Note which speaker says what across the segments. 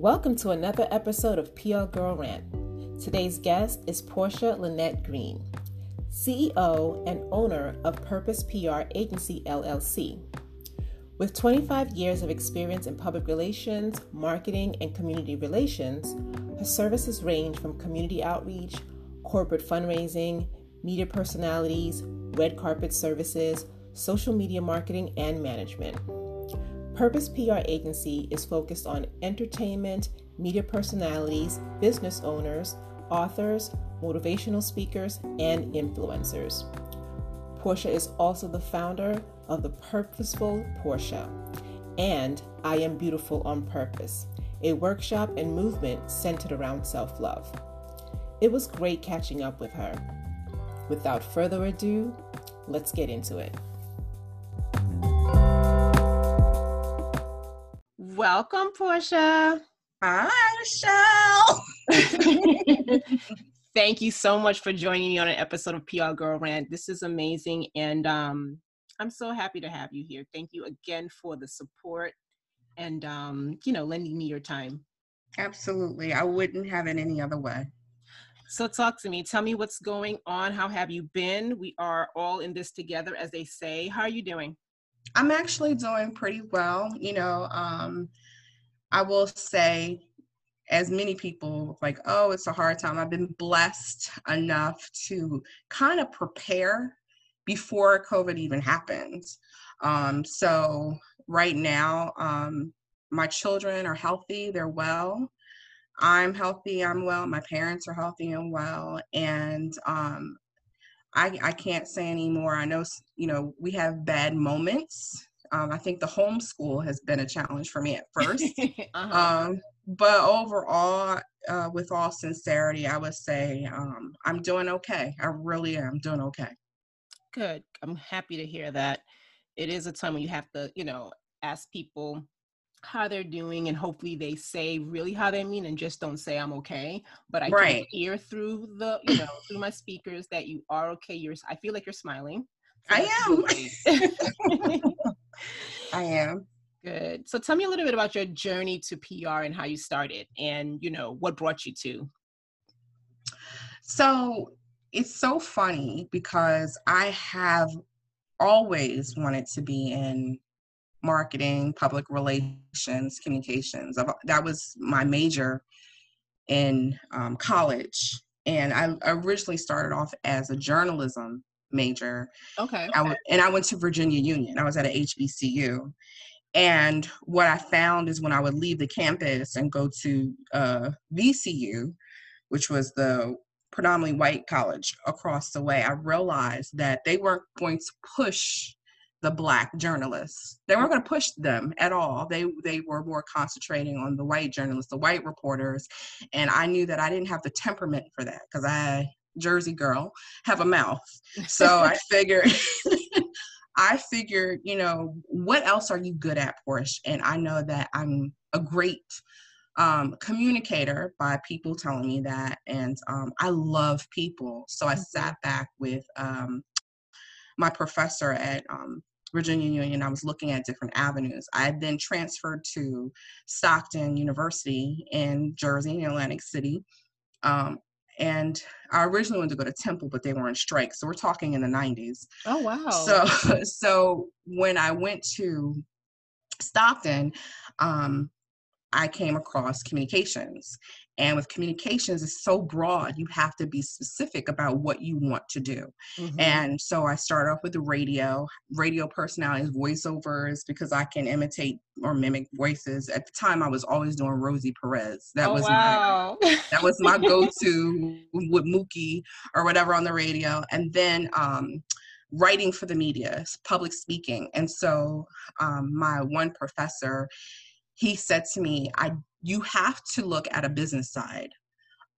Speaker 1: Welcome to another episode of PR Girl Rant. Today's guest is Portia Lynette Green, CEO and owner of Purpose PR Agency LLC. With 25 years of experience in public relations, marketing, and community relations, her services range from community outreach, corporate fundraising, media personalities, red carpet services, social media marketing, and management. Purpose PR Agency is focused on entertainment, media personalities, business owners, authors, motivational speakers, and influencers. Portia is also the founder of the Purposeful Portia and I Am Beautiful on Purpose, a workshop and movement centered around self love. It was great catching up with her. Without further ado, let's get into it. Welcome, Portia.
Speaker 2: Hi,
Speaker 1: Michelle. Thank you so much for joining me on an episode of PR Girl Rant. This is amazing, and um, I'm so happy to have you here. Thank you again for the support and um, you know lending me your time.
Speaker 2: Absolutely, I wouldn't have it any other way.
Speaker 1: So talk to me. Tell me what's going on. How have you been? We are all in this together, as they say. How are you doing?
Speaker 2: I'm actually doing pretty well. You know, um, I will say, as many people like, oh, it's a hard time. I've been blessed enough to kind of prepare before COVID even happens. Um, so right now, um, my children are healthy, they're well. I'm healthy, I'm well. My parents are healthy and well. And um, I, I can't say anymore. I know, you know, we have bad moments. Um, I think the homeschool has been a challenge for me at 1st uh-huh. um, but overall, uh, with all sincerity, I would say um, I'm doing okay. I really am doing okay.
Speaker 1: Good. I'm happy to hear that. It is a time when you have to, you know, ask people how they're doing and hopefully they say really how they mean and just don't say i'm okay but i right. can hear through the you know through my speakers that you are okay you're i feel like you're smiling
Speaker 2: so i am. I am.
Speaker 1: Good. So tell me a little bit about your journey to pr and how you started and you know what brought you to
Speaker 2: so it's so funny because i have always wanted to be in marketing, public relations, communications. That was my major in um, college. And I originally started off as a journalism major.
Speaker 1: Okay.
Speaker 2: I w- and I went to Virginia Union. I was at a HBCU. And what I found is when I would leave the campus and go to uh, VCU, which was the predominantly white college across the way, I realized that they weren't going to push the black journalists. They weren't going to push them at all. They they were more concentrating on the white journalists, the white reporters, and I knew that I didn't have the temperament for that because I Jersey girl have a mouth. So I figured I figured, you know, what else are you good at, Portia? And I know that I'm a great um, communicator by people telling me that, and um, I love people. So I mm-hmm. sat back with um, my professor at um, Virginia Union, I was looking at different avenues. I then transferred to Stockton University in Jersey, in Atlantic City. Um, and I originally wanted to go to Temple, but they were on strike. So we're talking in the 90s.
Speaker 1: Oh wow.
Speaker 2: So so when I went to Stockton, um, I came across communications. And with communications, it's so broad, you have to be specific about what you want to do. Mm-hmm. And so I start off with the radio, radio personalities, voiceovers, because I can imitate or mimic voices. At the time, I was always doing Rosie Perez. That
Speaker 1: oh,
Speaker 2: was
Speaker 1: wow.
Speaker 2: my that was my go-to with Mookie or whatever on the radio. And then um, writing for the media, public speaking. And so um, my one professor, he said to me, I you have to look at a business side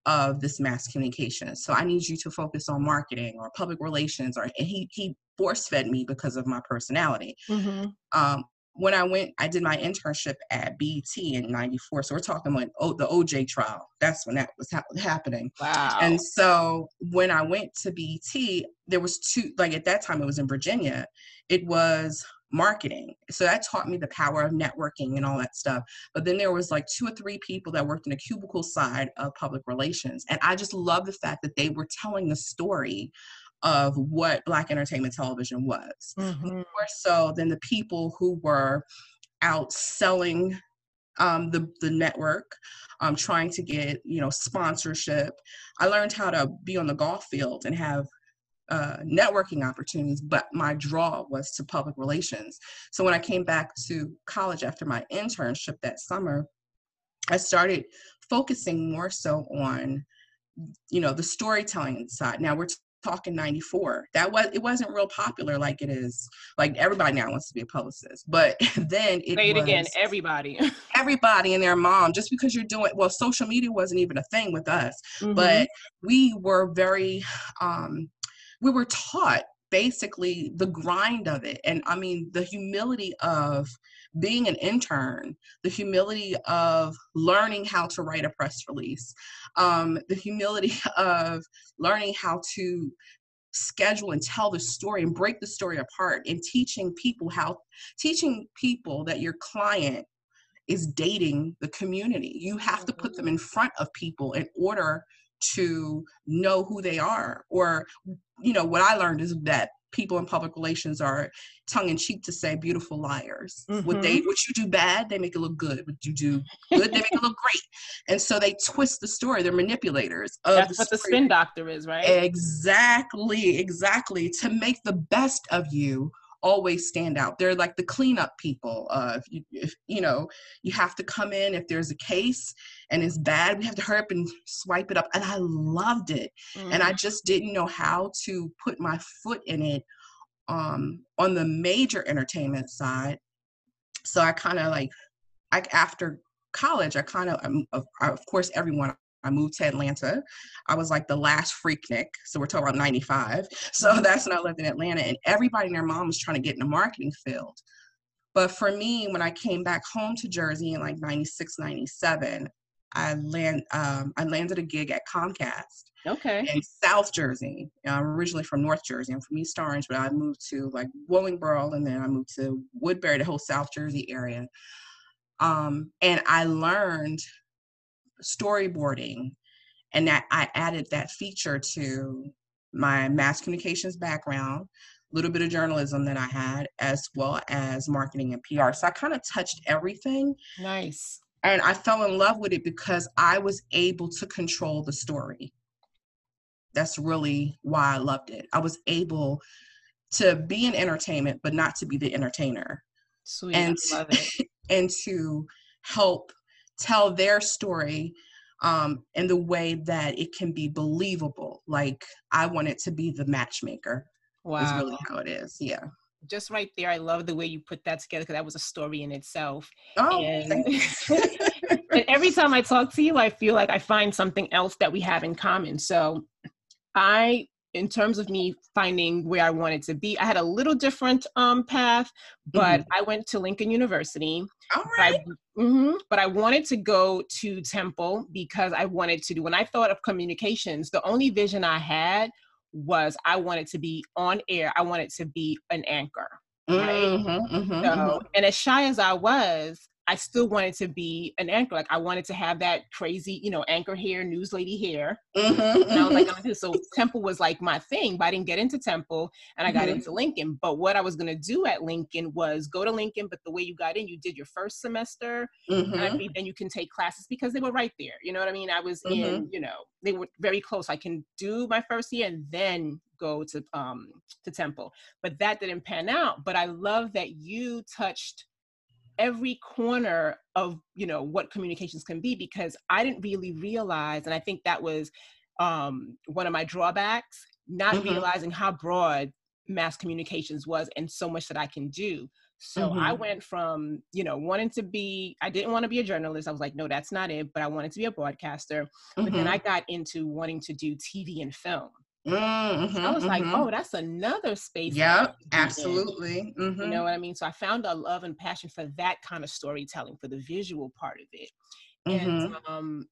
Speaker 2: of this mass communication. So I need you to focus on marketing or public relations or he he force fed me because of my personality. Mm-hmm. Um, when I went, I did my internship at BET in '94. So we're talking like oh, the OJ trial. That's when that was ha- happening.
Speaker 1: Wow.
Speaker 2: And so when I went to BET, there was two. Like at that time, it was in Virginia. It was marketing. So that taught me the power of networking and all that stuff. But then there was like two or three people that worked in the cubicle side of public relations. And I just love the fact that they were telling the story of what Black entertainment television was, mm-hmm. more so than the people who were out selling um, the the network, um, trying to get you know sponsorship. I learned how to be on the golf field and have uh, networking opportunities, but my draw was to public relations. So when I came back to college after my internship that summer, I started focusing more so on, you know, the storytelling side. Now we're talking 94 that was it wasn't real popular like it is like everybody now wants to be a publicist but then it
Speaker 1: say
Speaker 2: it
Speaker 1: was, again everybody
Speaker 2: everybody and their mom just because you're doing well social media wasn't even a thing with us mm-hmm. but we were very um we were taught basically the grind of it. And i mean the humility of being an intern the humility of learning how to write a press release um, the humility of learning how to schedule and tell the story and break the story apart and teaching people how teaching people that your client is dating the community. You have to put them in front of people in order to know who they are or you know what i learned is that people in public relations are tongue in cheek to say beautiful liars. Mm-hmm. what they what you do bad they make it look good. What you do good they make it look great. And so they twist the story. They're manipulators
Speaker 1: that's
Speaker 2: the
Speaker 1: what the spin doctor is right?
Speaker 2: Exactly exactly. To make the best of you always stand out. They're like the cleanup people. Uh, if you, if, you know, you have to come in if there's a case and it's bad, we have to hurry up and swipe it up. And I loved it. Mm. And I mm. just didn't know how to put my foot in it um, on the major entertainment side. So I kind of like, I, after college, I kind um, of, of course, everyone I moved to Atlanta. I was like the last freaknik. So we're talking about 95. So that's when I lived in Atlanta. And everybody and their mom was trying to get in the marketing field. But for me, when I came back home to Jersey in like 96, 97, I land um, I landed a gig at Comcast.
Speaker 1: Okay.
Speaker 2: In South Jersey. I'm originally from North Jersey. I'm from East Orange, but I moved to like Willingboro and then I moved to Woodbury, the whole South Jersey area. Um, and I learned storyboarding and that I added that feature to my mass communications background, a little bit of journalism that I had, as well as marketing and PR. So I kind of touched everything.
Speaker 1: Nice.
Speaker 2: And I fell in love with it because I was able to control the story. That's really why I loved it. I was able to be in entertainment, but not to be the entertainer.
Speaker 1: Sweet.
Speaker 2: And, and to help tell their story um, in the way that it can be believable. Like I want it to be the matchmaker. Wow. Is really how it is. Yeah.
Speaker 1: Just right there, I love the way you put that together because that was a story in itself.
Speaker 2: Oh,
Speaker 1: and, and every time I talk to you, I feel like I find something else that we have in common. So I in terms of me finding where I wanted to be, I had a little different um, path, but mm-hmm. I went to Lincoln University.
Speaker 2: All right.
Speaker 1: I, mm-hmm, but I wanted to go to Temple because I wanted to do, when I thought of communications, the only vision I had was I wanted to be on air. I wanted to be an anchor. Right? Mm-hmm, mm-hmm so, mm-hmm. and as shy as I was, I still wanted to be an anchor. Like I wanted to have that crazy, you know, anchor hair, news lady hair. Mm-hmm, and I was like, mm-hmm. so Temple was like my thing, but I didn't get into Temple and I got mm-hmm. into Lincoln. But what I was gonna do at Lincoln was go to Lincoln, but the way you got in, you did your first semester, mm-hmm. and then you can take classes because they were right there. You know what I mean? I was in, mm-hmm. you know, they were very close. I can do my first year and then go to um to Temple. But that didn't pan out. But I love that you touched every corner of you know what communications can be because i didn't really realize and i think that was um, one of my drawbacks not mm-hmm. realizing how broad mass communications was and so much that i can do so mm-hmm. i went from you know wanting to be i didn't want to be a journalist i was like no that's not it but i wanted to be a broadcaster mm-hmm. but then i mm-hmm. got into wanting to do tv and film Mm-hmm, I was mm-hmm. like, oh, that's another space.
Speaker 2: Yep, absolutely.
Speaker 1: Mm-hmm. You know what I mean? So I found a love and passion for that kind of storytelling, for the visual part of it. And mm-hmm. um,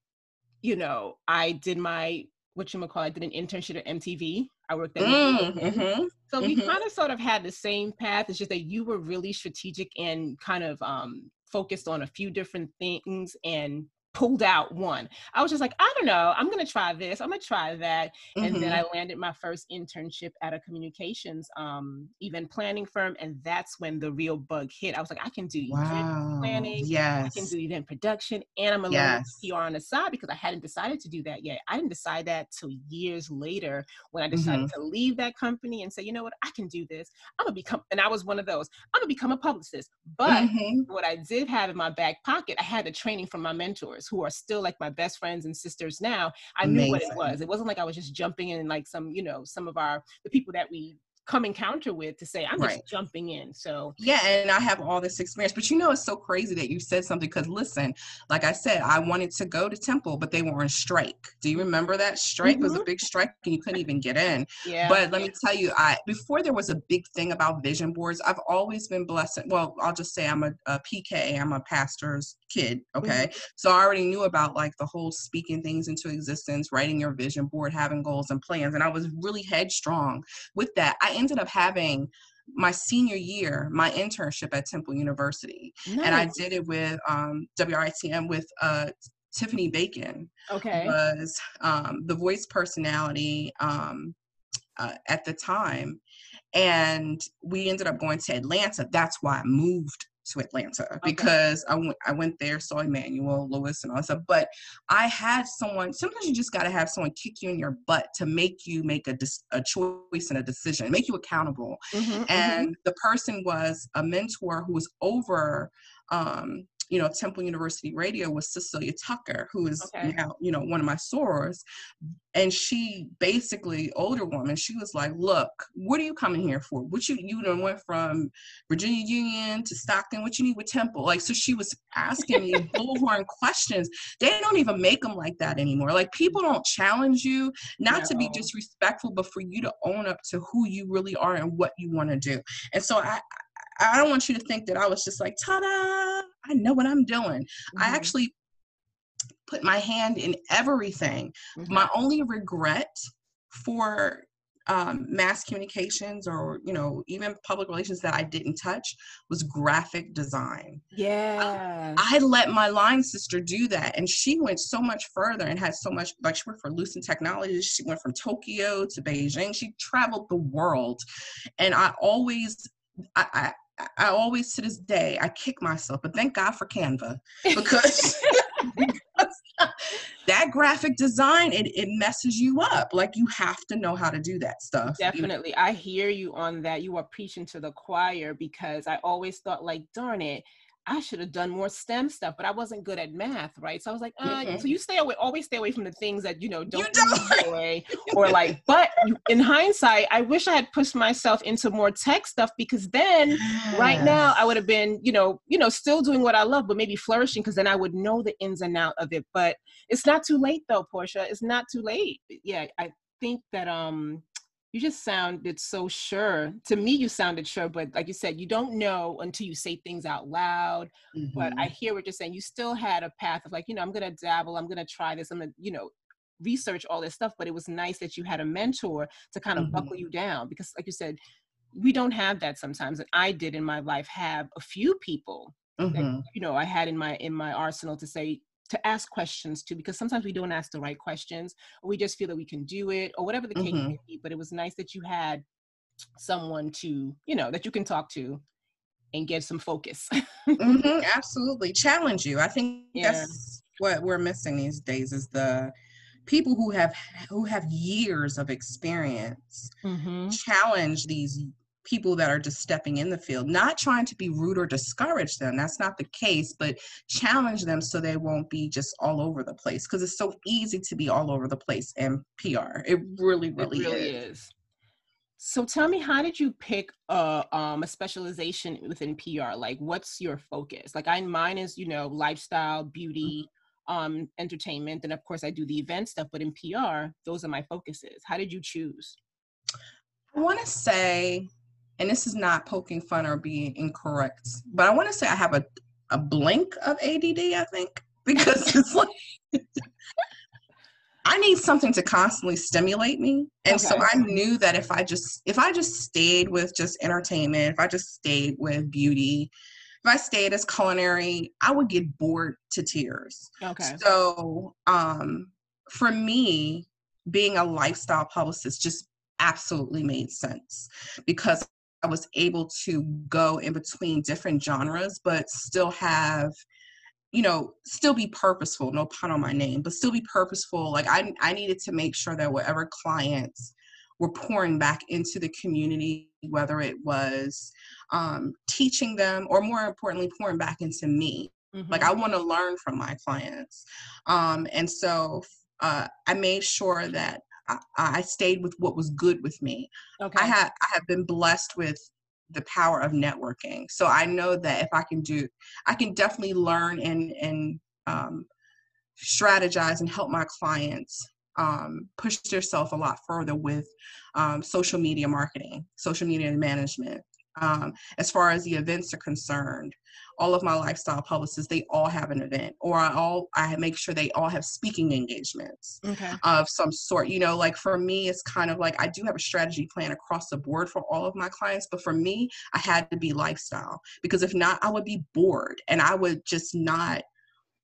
Speaker 1: you know, I did my what you call I did an internship at MTV. I worked at.
Speaker 2: Mm, mm-hmm.
Speaker 1: So we mm-hmm. kind of sort of had the same path. It's just that you were really strategic and kind of um, focused on a few different things and pulled out one. I was just like, I don't know, I'm gonna try this, I'm gonna try that. Mm-hmm. And then mm-hmm. I landed my first internship at a communications um, event planning firm, and that's when the real bug hit. I was like, I can do wow. event planning,
Speaker 2: yes.
Speaker 1: I can do event production, and I'm a yes. PR on the side because I hadn't decided to do that yet. I didn't decide that till years later when I decided mm-hmm. to leave that company and say, you know what, I can do this. I'm gonna become, and I was one of those. I'm gonna become a publicist. But mm-hmm. what I did have in my back pocket, I had the training from my mentors who are still like my best friends and sisters now, I Amazing. knew what it was. It wasn't like I was just jumping in like some, you know, some of our the people that we come encounter with to say i'm right. just jumping in so
Speaker 2: yeah and i have all this experience but you know it's so crazy that you said something because listen like i said i wanted to go to temple but they were on strike do you remember that strike mm-hmm. was a mm-hmm. big strike and you couldn't even get in yeah but let me tell you i before there was a big thing about vision boards i've always been blessed well i'll just say i'm a, a pk i'm a pastor's kid okay mm-hmm. so i already knew about like the whole speaking things into existence writing your vision board having goals and plans and i was really headstrong with that i ended up having my senior year my internship at temple university. Nice. and i did it with um, writm with uh, tiffany bacon
Speaker 1: okay.
Speaker 2: was um, the voice personality um, uh, at the time. And we ended up going to atlanta. That's why i moved to Atlanta okay. because I went I went there, saw Emmanuel Lewis and all that stuff. But I had someone. Sometimes you just got to have someone kick you in your butt to make you make a a choice and a decision, make you accountable. Mm-hmm, mm-hmm. and mm-hmm. the person was a mentor who was over um, you know, Temple University Radio was Cecilia Tucker, who is okay. now, you know, one of my sorors. And she basically, older woman, she was like, look, what are you coming here for? What you, you know, went from Virginia Union to Stockton, what you need with Temple? Like, so she was asking me bullhorn questions. They don't even make them like that anymore. Like, people don't challenge you, not no. to be disrespectful, but for you to own up to who you really are and what you want to do. And so I, I don't want you to think that I was just like, ta da, I know what I'm doing. Mm-hmm. I actually put my hand in everything. Mm-hmm. My only regret for um, mass communications or you know even public relations that I didn't touch was graphic design.
Speaker 1: Yeah,
Speaker 2: I, I, let my line sister do that, and she went so much further and had so much. Like she worked for Lucent Technologies. She went from Tokyo to Beijing. She traveled the world, and I always I, I always to this day I kick myself, but thank God for Canva because, because that graphic design it, it messes you up. Like you have to know how to do that stuff.
Speaker 1: Definitely. I hear you on that. You are preaching to the choir because I always thought like, darn it, I should have done more STEM stuff, but I wasn't good at math, right? So I was like, uh, mm-hmm. so you stay away, always stay away from the things that you know don't, you enjoy, or like. But in hindsight, I wish I had pushed myself into more tech stuff because then, yes. right now, I would have been, you know, you know, still doing what I love, but maybe flourishing because then I would know the ins and out of it. But it's not too late though, Portia. It's not too late. Yeah, I think that um you just sounded so sure to me you sounded sure but like you said you don't know until you say things out loud mm-hmm. but i mm-hmm. hear what you're saying you still had a path of like you know i'm gonna dabble i'm gonna try this i'm gonna you know research all this stuff but it was nice that you had a mentor to kind of mm-hmm. buckle you down because like you said we don't have that sometimes and i did in my life have a few people mm-hmm. that, you know i had in my in my arsenal to say to ask questions too, because sometimes we don't ask the right questions, or we just feel that we can do it, or whatever the case mm-hmm. may be. But it was nice that you had someone to, you know, that you can talk to and get some focus.
Speaker 2: mm-hmm, absolutely, challenge you. I think yeah. that's what we're missing these days is the people who have who have years of experience mm-hmm. challenge these people that are just stepping in the field, not trying to be rude or discourage them. That's not the case, but challenge them so they won't be just all over the place because it's so easy to be all over the place in PR. It really, really, it really is. is.
Speaker 1: So tell me, how did you pick a um, a specialization within PR? Like, what's your focus? Like, I mine is you know lifestyle, beauty, mm-hmm. um, entertainment, and of course I do the event stuff. But in PR, those are my focuses. How did you choose?
Speaker 2: I want to say and this is not poking fun or being incorrect, but I want to say I have a, a blink of ADD, I think, because it's like I need something to constantly stimulate me. And okay. so I knew that if I just if I just stayed with just entertainment, if I just stayed with beauty, if I stayed as culinary, I would get bored to tears. Okay. So um for me, being a lifestyle publicist just absolutely made sense because I was able to go in between different genres, but still have, you know, still be purposeful, no pun on my name, but still be purposeful. Like I, I needed to make sure that whatever clients were pouring back into the community, whether it was um, teaching them or more importantly, pouring back into me. Mm-hmm. Like I want to learn from my clients. Um, and so uh, I made sure that I, I, stayed with what was good with me. Okay. I have I have been blessed with the power of networking, so I know that if I can do, I can definitely learn and and um, strategize and help my clients um, push themselves a lot further with um, social media marketing, social media management. Um, as far as the events are concerned, all of my lifestyle publicists they all have an event or i all i make sure they all have speaking engagements okay. of some sort you know like for me it's kind of like i do have a strategy plan across the board for all of my clients but for me i had to be lifestyle because if not i would be bored and i would just not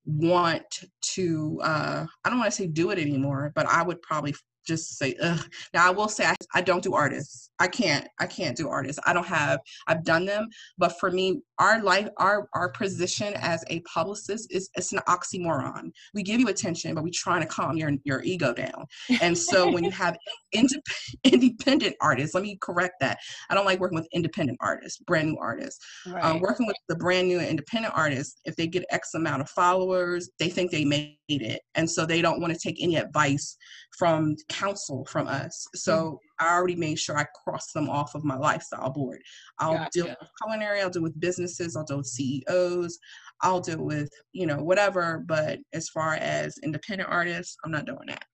Speaker 2: want to uh i don't want to say do it anymore but i would probably just say ugh. Now I will say I, I don't do artists. I can't I can't do artists. I don't have I've done them, but for me, our life our our position as a publicist is it's an oxymoron. We give you attention, but we're trying to calm your your ego down. And so when you have indep- independent artists, let me correct that. I don't like working with independent artists, brand new artists. Um, right. Um, working with the brand new independent artists, if they get X amount of followers, they think they made it, and so they don't want to take any advice from counsel from us. So mm-hmm. I already made sure I crossed them off of my lifestyle board. I'll gotcha. deal with culinary, I'll deal with businesses, I'll deal with CEOs, I'll deal with, you know, whatever. But as far as independent artists, I'm not doing that.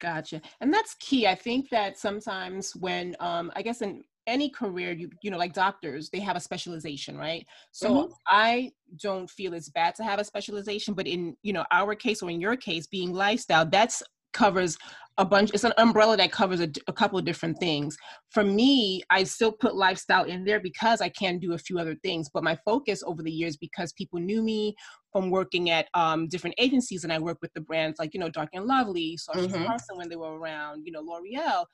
Speaker 1: Gotcha. And that's key. I think that sometimes when um I guess in any career you you know like doctors they have a specialization right so mm-hmm. i don't feel it's bad to have a specialization but in you know our case or in your case being lifestyle that's covers a bunch it's an umbrella that covers a, a, couple of different things for me i still put lifestyle in there because i can do a few other things but my focus over the years because people knew me from working at um, different agencies and i work with the brands like you know dark and lovely Sacha mm-hmm. Carson when they were around you know l'oreal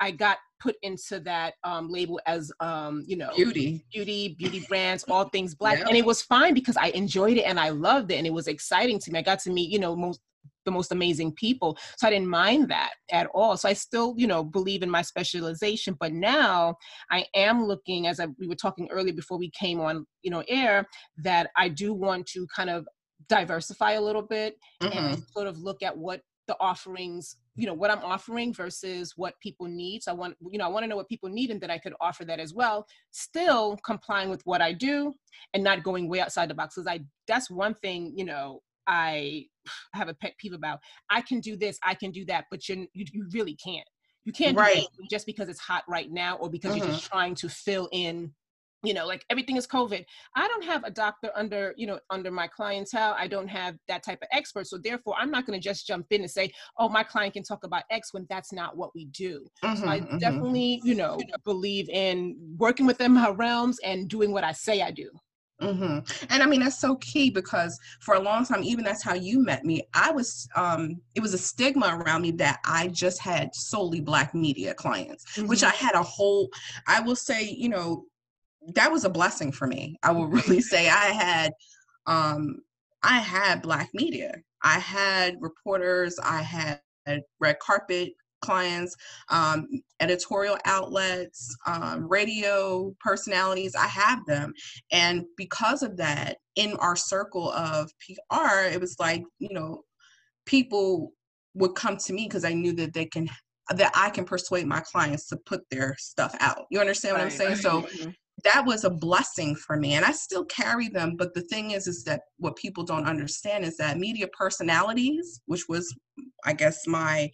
Speaker 1: I got put into that um, label as um, you know
Speaker 2: beauty,
Speaker 1: beauty, beauty brands, all things black, yeah. and it was fine because I enjoyed it and I loved it and it was exciting to me. I got to meet you know most the most amazing people. So I didn't mind that at all. So I still, you know, believe in my specialization. But now I am looking, as I, we were talking earlier before we came on, you know, air, that I do want to kind of diversify a little bit mm-hmm. and sort of look at what the offerings you know what i'm offering versus what people need so i want you know i want to know what people need and that i could offer that as well still complying with what i do and not going way outside the box because i that's one thing you know I have a pet peeve about. I can do this, I can do that, but you you, you really can't. You can't right. just because it's hot right now or because mm-hmm. you're just trying to fill in you know like everything is covid i don't have a doctor under you know under my clientele i don't have that type of expert so therefore i'm not going to just jump in and say oh my client can talk about x when that's not what we do mm-hmm, so i mm-hmm. definitely you know believe in working within my realms and doing what i say i do
Speaker 2: Mm-hmm. And I mean, that's so key because for a long time, even that's how you met me. I was, um, it was a stigma around me that I just had solely Black media clients, mm-hmm. which I had a whole, I will say, you know, that was a blessing for me. I will really say I had, um, I had Black media. I had reporters, I had red carpet clients, um, editorial outlets, um, radio personalities. I have them. And because of that, in our circle of PR, it was like, you know, people would come to me because I knew that they can that I can persuade my clients to put their stuff out. You understand what right, I'm saying? So mm-hmm. that was a blessing for me and I still carry them, but the thing is is that what people don't understand is that media personalities, which was I guess my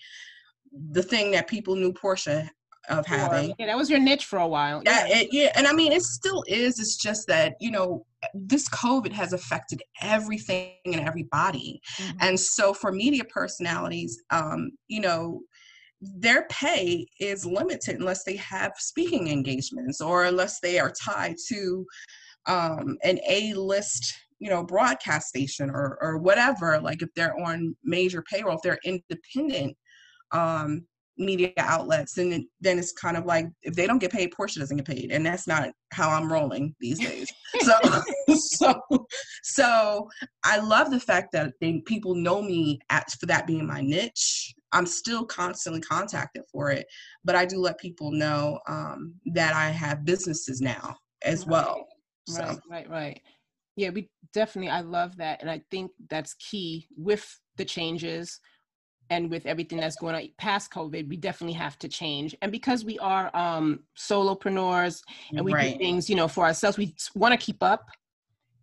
Speaker 2: the thing that people knew Portia of having.
Speaker 1: Yeah, that was your niche for a while.
Speaker 2: Yeah, it, yeah, and I mean, it still is. It's just that you know, this COVID has affected everything and everybody, mm-hmm. and so for media personalities, um, you know, their pay is limited unless they have speaking engagements or unless they are tied to um, an A-list you know broadcast station or or whatever like if they're on major payroll if they're independent um media outlets and it, then it's kind of like if they don't get paid portia doesn't get paid and that's not how i'm rolling these days so so so i love the fact that they, people know me at, for that being my niche i'm still constantly contacted for it but i do let people know um, that i have businesses now as
Speaker 1: right.
Speaker 2: well
Speaker 1: so. right right right yeah we definitely i love that and i think that's key with the changes and with everything that's going on past COVID, we definitely have to change. And because we are um, solopreneurs and we right. do things, you know, for ourselves, we want to keep up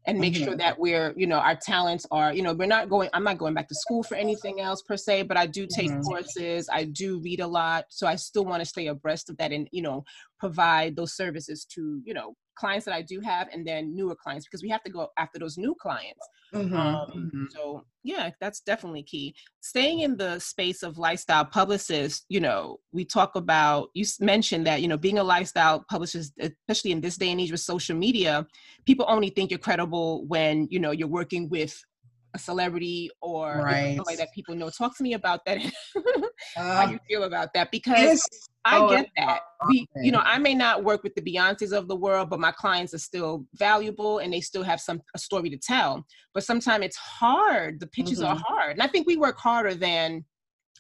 Speaker 1: and make mm-hmm. sure that we're, you know, our talents are, you know, we're not going. I'm not going back to school for anything else per se, but I do take mm-hmm. courses. I do read a lot, so I still want to stay abreast of that and, you know, provide those services to, you know, clients that I do have and then newer clients because we have to go after those new clients. Mm-hmm, um, mm-hmm. So yeah, that's definitely key. Staying in the space of lifestyle publicists, you know, we talk about you mentioned that you know being a lifestyle publicist, especially in this day and age with social media, people only think you're credible when you know you're working with a celebrity or right. somebody that people know. Talk to me about that. how uh, you feel about that? Because I oh, get that. We, you know, I may not work with the Beyonces of the world, but my clients are still valuable and they still have some a story to tell. But sometimes it's hard. The pitches mm-hmm. are hard, and I think we work harder than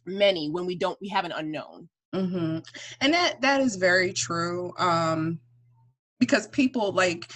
Speaker 1: many when we don't. We have an unknown.
Speaker 2: Mm-hmm. And that that is very true. Um, because people like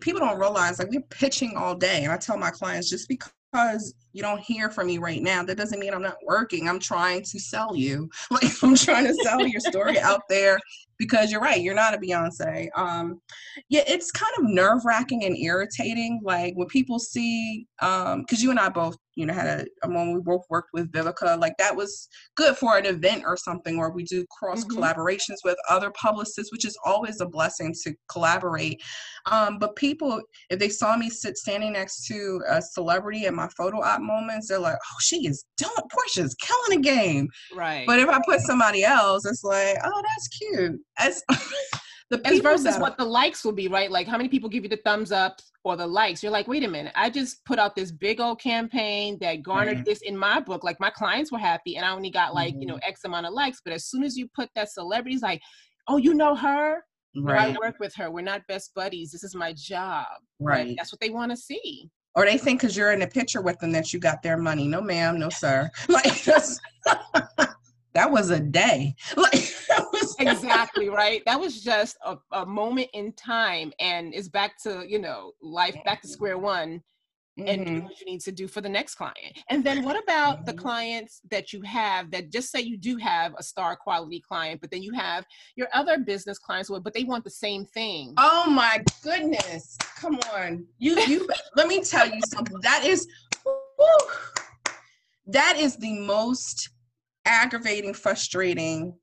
Speaker 2: people don't realize like we're pitching all day, and I tell my clients just because you don't hear from me right now, that doesn't mean I'm not working. I'm trying to sell you. Like I'm trying to sell your story out there because you're right, you're not a Beyonce. Um, yeah, it's kind of nerve wracking and irritating. Like when people see, um because you and I both, you know, had a, a moment we both worked with Vivica. Like that was good for an event or something, or we do cross mm-hmm. collaborations with other publicists, which is always a blessing to collaborate. Um, but people, if they saw me sit standing next to a celebrity at my photo op moments, they're like, "Oh, she is doing Portia's killing a game."
Speaker 1: Right.
Speaker 2: But if I put somebody else, it's like, "Oh, that's cute." as
Speaker 1: the as versus what the likes will be, right? Like how many people give you the thumbs up or the likes? You're like, wait a minute, I just put out this big old campaign that garnered right. this in my book. Like my clients were happy, and I only got like mm-hmm. you know mm-hmm. X amount of likes. But as soon as you put that celebrity's like, oh, you know her. Right. I work with her. We're not best buddies. This is my job.
Speaker 2: Right. right?
Speaker 1: That's what they want to see.
Speaker 2: Or they think because you're in a picture with them that you got their money. No, ma'am. No, sir. Like that was a day. Like
Speaker 1: exactly right. That was just a, a moment in time, and it's back to you know life, back to square one, mm-hmm. and do what you need to do for the next client. And then what about mm-hmm. the clients that you have that just say you do have a star quality client, but then you have your other business clients, but they want the same thing.
Speaker 2: Oh my goodness! Come on, you you. let me tell you something. That is. That is the most aggravating, frustrating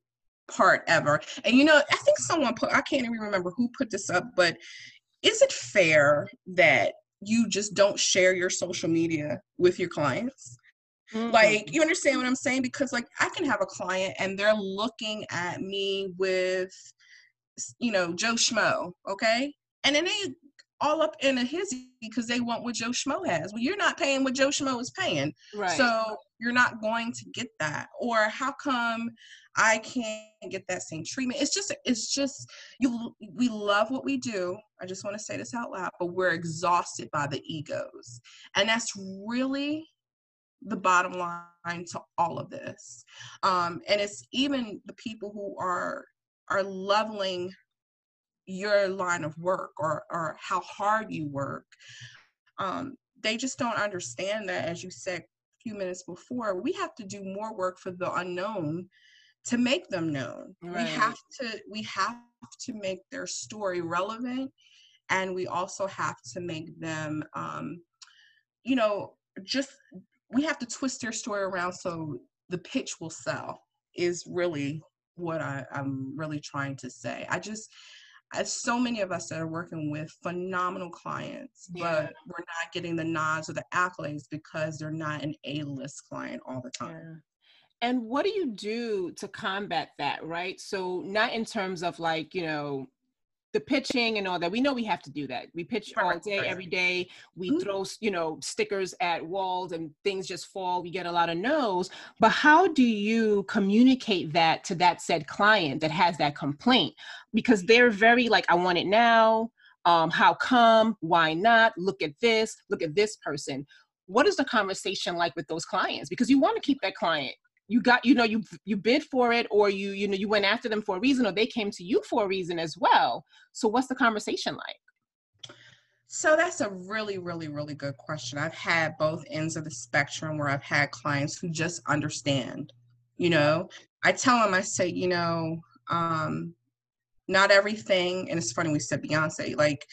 Speaker 2: part ever. And you know, I think someone put, I can't even remember who put this up, but is it fair that you just don't share your social media with your clients? Mm-hmm. Like, you understand what I'm saying? Because, like, I can have a client and they're looking at me with, you know, Joe Schmo, okay? And then they all up in a hizzy because they want what Joe Schmo has. Well, you're not paying what Joe Schmo is paying. Right. So you're not going to get that. Or how come I can't get that same treatment? It's just it's just you we love what we do. I just want to say this out loud, but we're exhausted by the egos. And that's really the bottom line to all of this. Um, and it's even the people who are are leveling your line of work or or how hard you work um, they just don't understand that as you said a few minutes before we have to do more work for the unknown to make them known right. we have to we have to make their story relevant and we also have to make them um, you know just we have to twist their story around so the pitch will sell is really what I, I'm really trying to say. I just as so many of us that are working with phenomenal clients, yeah. but we're not getting the nods or the accolades because they're not an A-list client all the time.
Speaker 1: And what do you do to combat that, right? So not in terms of like, you know, the pitching and all that we know we have to do that. We pitch all day every day. We mm-hmm. throw you know stickers at walls and things just fall. We get a lot of no's. But how do you communicate that to that said client that has that complaint? Because they're very like i want it now. Um, how come? Why not? Look at this. Look at this person. What is the conversation like with those clients? Because you want to keep that client you got you know you you bid for it or you you know you went after them for a reason or they came to you for a reason as well. So what's the conversation like?
Speaker 2: So that's a really really really good question. I've had both ends of the spectrum where i've had clients who just understand you know? I tell them i say you know um not everything and it's funny we said beyonce like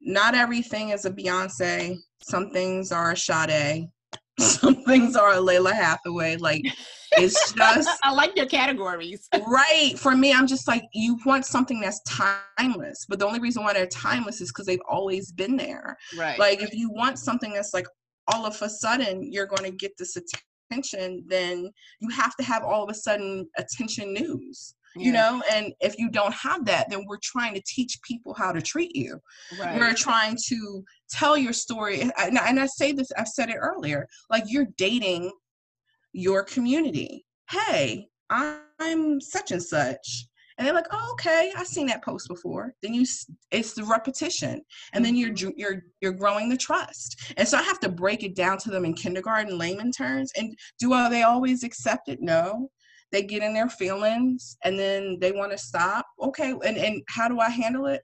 Speaker 2: not everything is a beyonce. Some things are a Sade some things are a Lalah Hathaway. Like it's just
Speaker 1: I like your categories.
Speaker 2: right. For me, I'm just like, you want something that's timeless. But the only reason why they're timeless is because they've always been there.
Speaker 1: Right.
Speaker 2: Like if you want something that's like all of a sudden you're going to get this attention, then you have to have all of a sudden attention news yeah. you know and if you don't have that then we're trying to teach people how to treat you. Right. we're trying to tell your story and I, and I say this i said it earlier like you're dating your community. Hey i'm such and such. And they're like oh okay i've seen that post before. Then you it's the repetition and then you're mm-hmm. you're you're growing the trust. And so i have to break it down to them in kindergarten layman terms and do they always accept it? No they get in their feelings and then they want to stop okay and, and how do i handle it?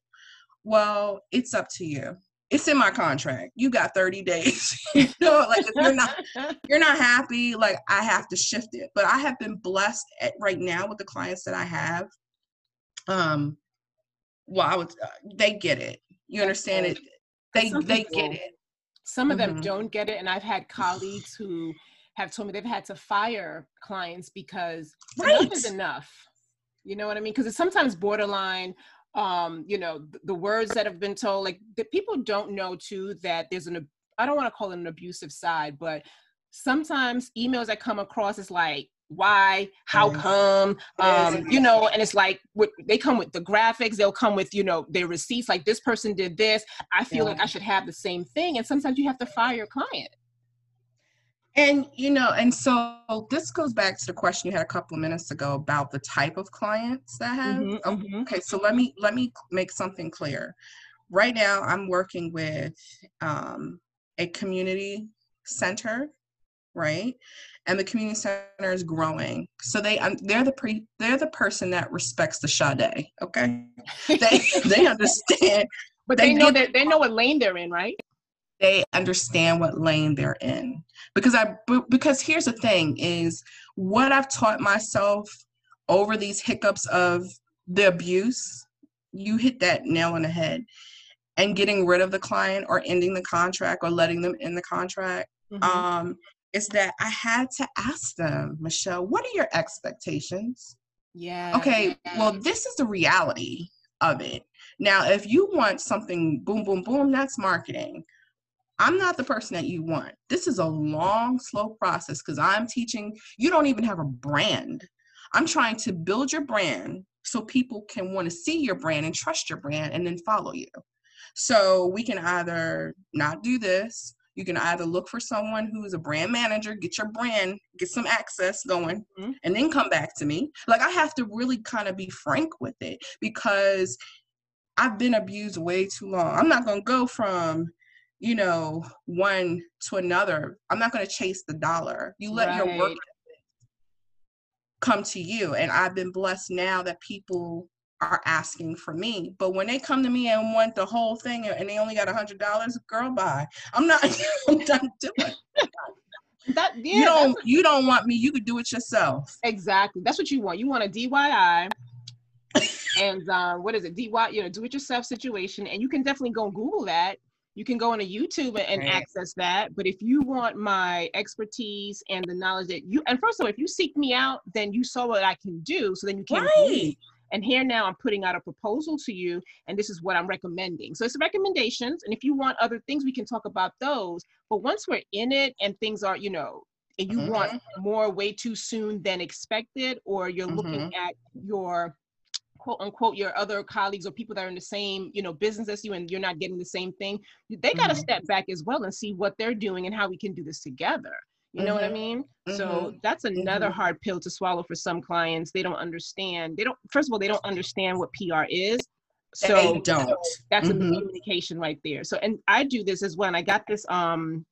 Speaker 2: Well it's up to you. It's in my contract. You got 30 days you know like if you're not you're not happy like i have to shift it. But i have been blessed at, right now with the clients that i have um well i would uh, they get it. You understand it? They they get it.
Speaker 1: Some of them mm-hmm. don't get it and i've had colleagues who have told me they've had to fire clients because right. enough is enough. You know what I mean? Because it's sometimes borderline. Um, you know, the, the words that have been told, like the people don't know too that there's an. I don't want to call it an abusive side, but sometimes emails that come across is like why how come um you know and it's like what they come with the graphics they'll come with you know their receipts like this person did this i feel yeah. like i should have the same thing and sometimes you have to fire your client
Speaker 2: and you know, and so this goes back to the question you had a couple of minutes ago about the type of clients that have. Mm-hmm, okay, mm-hmm. so let me let me make something clear. Right now, I'm working with um, a community center, right? And the community center is growing, so they um, they're the pre they're the person that respects the Sade. Okay, they they understand,
Speaker 1: but they, they know that they know what lane they're in, right?
Speaker 2: They understand what lane they're in. Because i because here's the thing is what i've taught myself over these hiccups of the abuse you hit that nail on the head. And getting rid of the client or ending the contract or letting them in the contract mm-hmm. um, is that i had to ask them michelle what are your expectations?
Speaker 1: Yeah
Speaker 2: okay well this is the reality of it. Now if you want something boom boom boom that's marketing I'm not the person that you want. This is a long, slow process because I'm teaching, you don't even have a brand. I'm trying to build your brand so people can want to see your brand and trust your brand and then follow you. So we can either not do this, you can either look for someone who is a brand manager, get your brand, get some access going, mm-hmm. and then come back to me. Like I have to really kind of be frank with it because I've been abused way too long. I'm not going to go from you know, one to another. I'm not going to chase the dollar. You let right. your work come to you. And I've been blessed now that people are asking for me. But when they come to me and want the whole thing and they only got a hundred dollars, girl, bye. I'm not I'm done doing
Speaker 1: that yeah,
Speaker 2: you don't you don't want me, you could do it yourself.
Speaker 1: Exactly. That's what you want. You want a DIY. and um, what is it? DIY, you know, do it yourself situation. And you can definitely go Google that you can go on a YouTube and,
Speaker 2: Right.
Speaker 1: access that. But if you want my expertise and the knowledge that you, and first of all, if you seek me out, then you saw what I can do. So then you to me.
Speaker 2: Right.
Speaker 1: And here now I'm putting out a proposal to you, and this is what I'm recommending. So it's recommendations. And if you want other things, we can talk about those. But once we're in it and things are, you know, and you want mm-hmm. more way too soon than expected, or you're looking mm-hmm. at your quote unquote your other colleagues or people that are in the same you know business as you and you're not getting the same thing they got to
Speaker 2: Mhm.
Speaker 1: step back as well and see what they're doing and how we can do this together you know what i
Speaker 2: Mhm.
Speaker 1: mean so that's another
Speaker 2: Mhm.
Speaker 1: hard pill to swallow for some clients they don't understand they don't first of all they don't understand what pr is so
Speaker 2: they don't.
Speaker 1: that's a
Speaker 2: Mhm.
Speaker 1: miscommunication right there so and i do this as well and i got this um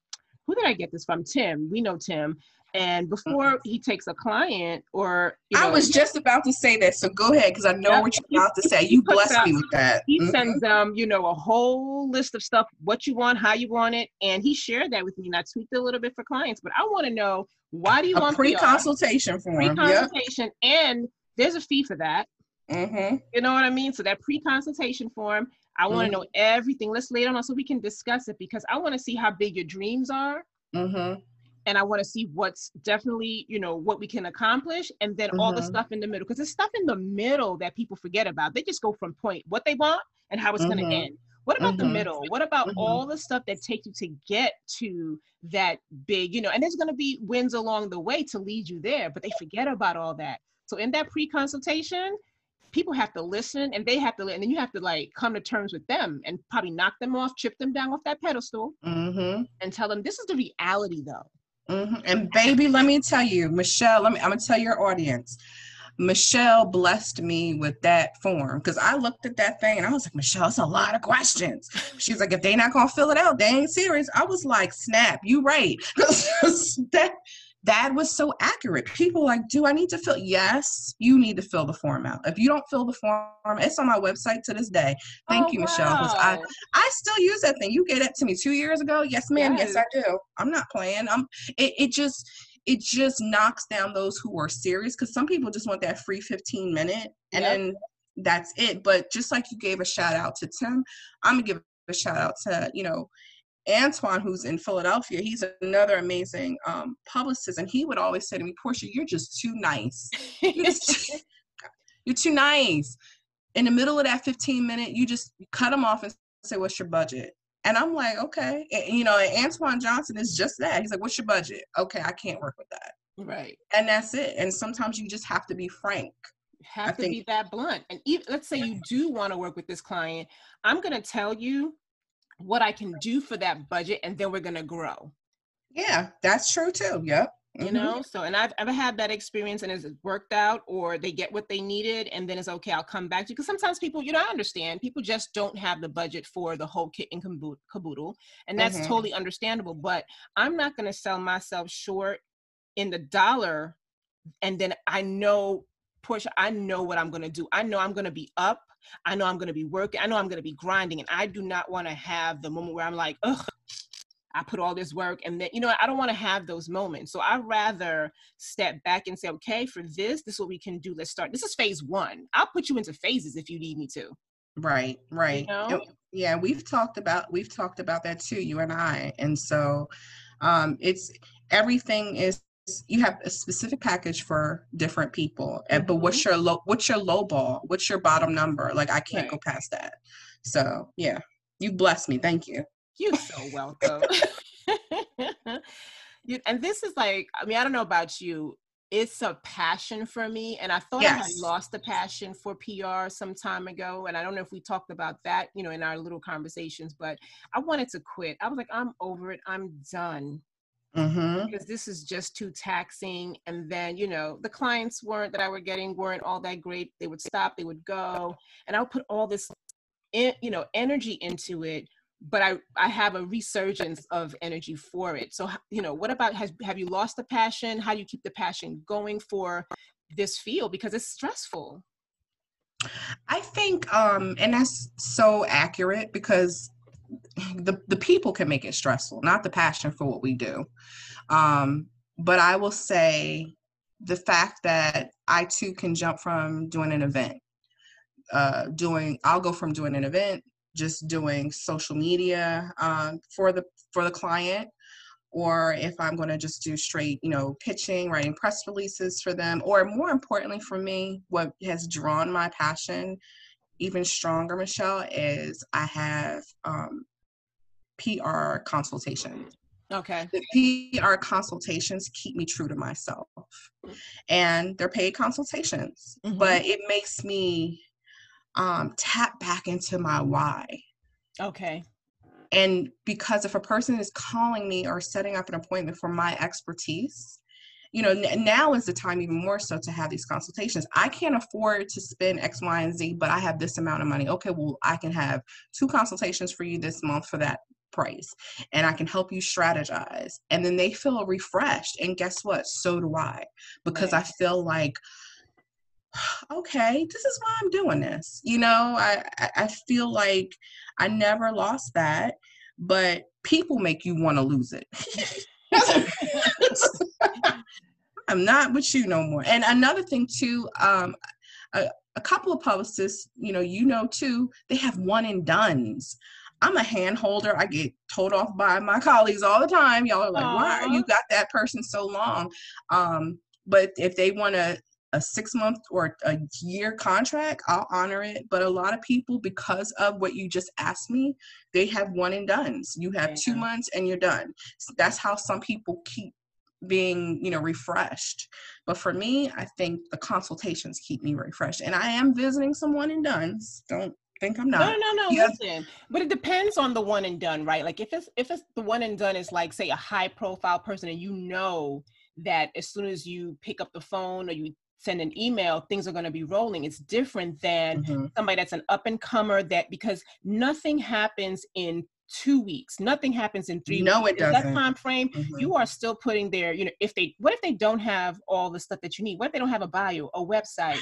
Speaker 1: who did i get this from tim we know tim and before he takes a client or you know
Speaker 2: I was just about to say that, so go ahead because I know
Speaker 1: Yep.
Speaker 2: what you're about to say. You blessed
Speaker 1: out-
Speaker 2: me with that.
Speaker 1: he
Speaker 2: Mhm.
Speaker 1: sends them you know a whole list of stuff what you want how you want it and he shared that with me and i tweaked it a little bit for clients but i want to know why do you
Speaker 2: a
Speaker 1: want
Speaker 2: pre-consultation form.
Speaker 1: Pre-consultation and there's a fee for that
Speaker 2: Mm-hmm.
Speaker 1: you know what i mean so that pre-consultation form i want to know everything let's lay it on so we can discuss it because i want to see how big your dreams are
Speaker 2: Mm-hmm.
Speaker 1: And I want to see what's definitely, you know, what we can accomplish, and then all the
Speaker 2: Mhm.
Speaker 1: stuff in the middle. Because there's stuff in the middle that people forget about. They just go from point what they want and how it's going
Speaker 2: Mhm.
Speaker 1: to end. What about the
Speaker 2: Mhm.
Speaker 1: middle? What about
Speaker 2: Mhm.
Speaker 1: all the stuff that take you to get to that big, you know? And there's going to be wins along the way to lead you there, but they forget about all that. So in that pre-consultation, people have to listen and they have to, and then you have to like come to terms with them and probably knock them off, chip them down off that pedestal,
Speaker 2: Mm-hmm.
Speaker 1: and tell them this is the reality, though.
Speaker 2: Mm-hmm. And baby, let me tell you, Michelle, let me I'm gonna tell your audience. Michelle blessed me with that form because I looked at that thing and I was like, Michelle, it's a lot of questions. She's like, if they not gonna fill it out, they ain't serious. I was like, snap, you right. that that was so accurate. People like, do I need to fill? Yes, you need to fill the form out. If you don't fill the form, it's on my website to this day. Thank
Speaker 1: Oh,
Speaker 2: you, Michelle, because I. I still use that thing. You gave that to me two years ago. Yes, ma'am. Yes,
Speaker 1: Yes.
Speaker 2: I do. I'm not playing. I'm. It, it just it just knocks down those who are serious because some people just want that free 15 minute and
Speaker 1: Yep.
Speaker 2: then that's it. But just like you gave a shout out to Tim, I'm gonna give a shout out to you know Antoine, who's in Philadelphia. He's another amazing um, publicist, and he would always say to me, "Portia, you're just too nice." You're just- you're too nice. In the middle of that 15 minute, you just cut them off and say, What's your budget? And I'm like, Okay. And, you know, Antoine Johnson is just that. He's like, What's your budget? Okay, I can't work with that.
Speaker 1: right.
Speaker 2: And that's it. And sometimes you just have to be frank.
Speaker 1: Have
Speaker 2: I
Speaker 1: to
Speaker 2: think-
Speaker 1: be that blunt. And even let's say you do want to work with this client, I'm gonna tell you what I can do for that budget, and then we're gonna grow.
Speaker 2: Yeah, that's true too. Yep.
Speaker 1: You
Speaker 2: Mhm.
Speaker 1: know, so and I've ever had that experience and it's worked out, or they get what they needed, and then it's okay. I'll come back to you because sometimes people, you know, I understand people just don't have the budget for the whole kit and caboodle, and that's
Speaker 2: Mhm.
Speaker 1: totally understandable. But I'm not gonna sell myself short in the dollar, and then I know Portia, I know what I'm going to do. I know I'm going to be up. I know I'm going to be working. I know I'm going to be grinding. And I do not want to have the moment where I'm like, ugh, I put all this work. And then, you know, I don't want to have those moments. So I'd rather step back and say, okay, for this, this is what we can do. Let's start. This is phase one. I'll put you into phases if you need me to.
Speaker 2: Right, right.
Speaker 1: know?
Speaker 2: And- Yeah, we've talked about we've talked about that too, you and I. And so um it's everything is you have a specific package for different people. And but what's mm-hmm. your low what's your low ball? What's your bottom number? Like I can't go past that. So yeah. You bless me. Thank you.
Speaker 1: You're so welcome. you, and this is like, I mean, I don't know about you. It's a passion for me. And I thought I had lost the passion for PR some time ago. And I don't know if we talked about that, you know, in our little conversations, but I wanted to quit. I was like, I'm over it. I'm done
Speaker 2: Mm-hmm.
Speaker 1: because this is just too taxing. And then, you know, the clients weren't that I were getting weren't all that great. They would stop, they would go, and I'll put all this, in, you know, energy into it. But I, I have a resurgence of energy for it. So, you know, what about has have you lost the passion? How do you keep the passion going for this field because it's stressful?
Speaker 2: I think um and that's so accurate because the the people can make it stressful, not the passion for what we do. Um but I will say the fact that I too can jump from doing an event uh doing I'll go from doing an event just doing social media um, for the for the client or if I'm going to just do straight, you know, pitching, writing press releases for them, or more importantly for me, what has drawn my passion even stronger, Michelle, is I have um, PR consultations.
Speaker 1: Okay.
Speaker 2: The PR consultations keep me true to myself, and they're paid consultations, mm-hmm. but it makes me um, tap back into my why.
Speaker 1: Okay.
Speaker 2: And because if a person is calling me or setting up an appointment for my expertise, you know, n- now is the time even more so to have these consultations. I can't afford to spend X, Y, and Z, but I have this amount of money. Okay, well, I can have two consultations for you this month for that price and I can help you strategize. And then they feel refreshed. And guess what? So do I, because right. I feel like, okay, this is why I'm doing this. You know, I, I feel like I never lost that, but people make you want to lose it. I'm not with you no more. And another thing too, um, a, a couple of publicists, you know, you know too, they have one and dones. I'm a hand holder. I get told off by my colleagues all the time. Y'all are like, Aww. why are you got that person so long? Um, but if they want to a six month or a year contract, I'll honor it. But a lot of people, because of what you just asked me, they have one and done's. You have yeah. two months and you're done. That's how some people keep being you know refreshed but for me i think the consultations keep me refreshed and i am visiting some one and done's don't think i'm not
Speaker 1: no no no yeah. listen but it depends on the one and done right like if it's if it's the one and done is like say a high profile person and you know that as soon as you pick up the phone or you send an email, things are going to be rolling. It's different than mm-hmm. somebody that's an up and comer that because nothing happens in two weeks, nothing happens in three
Speaker 2: no,
Speaker 1: weeks.
Speaker 2: it doesn't.
Speaker 1: That time frame, mm-hmm. you are still putting there, you know, if they what if they don't have all the stuff that you need? What if they don't have a bio, a website,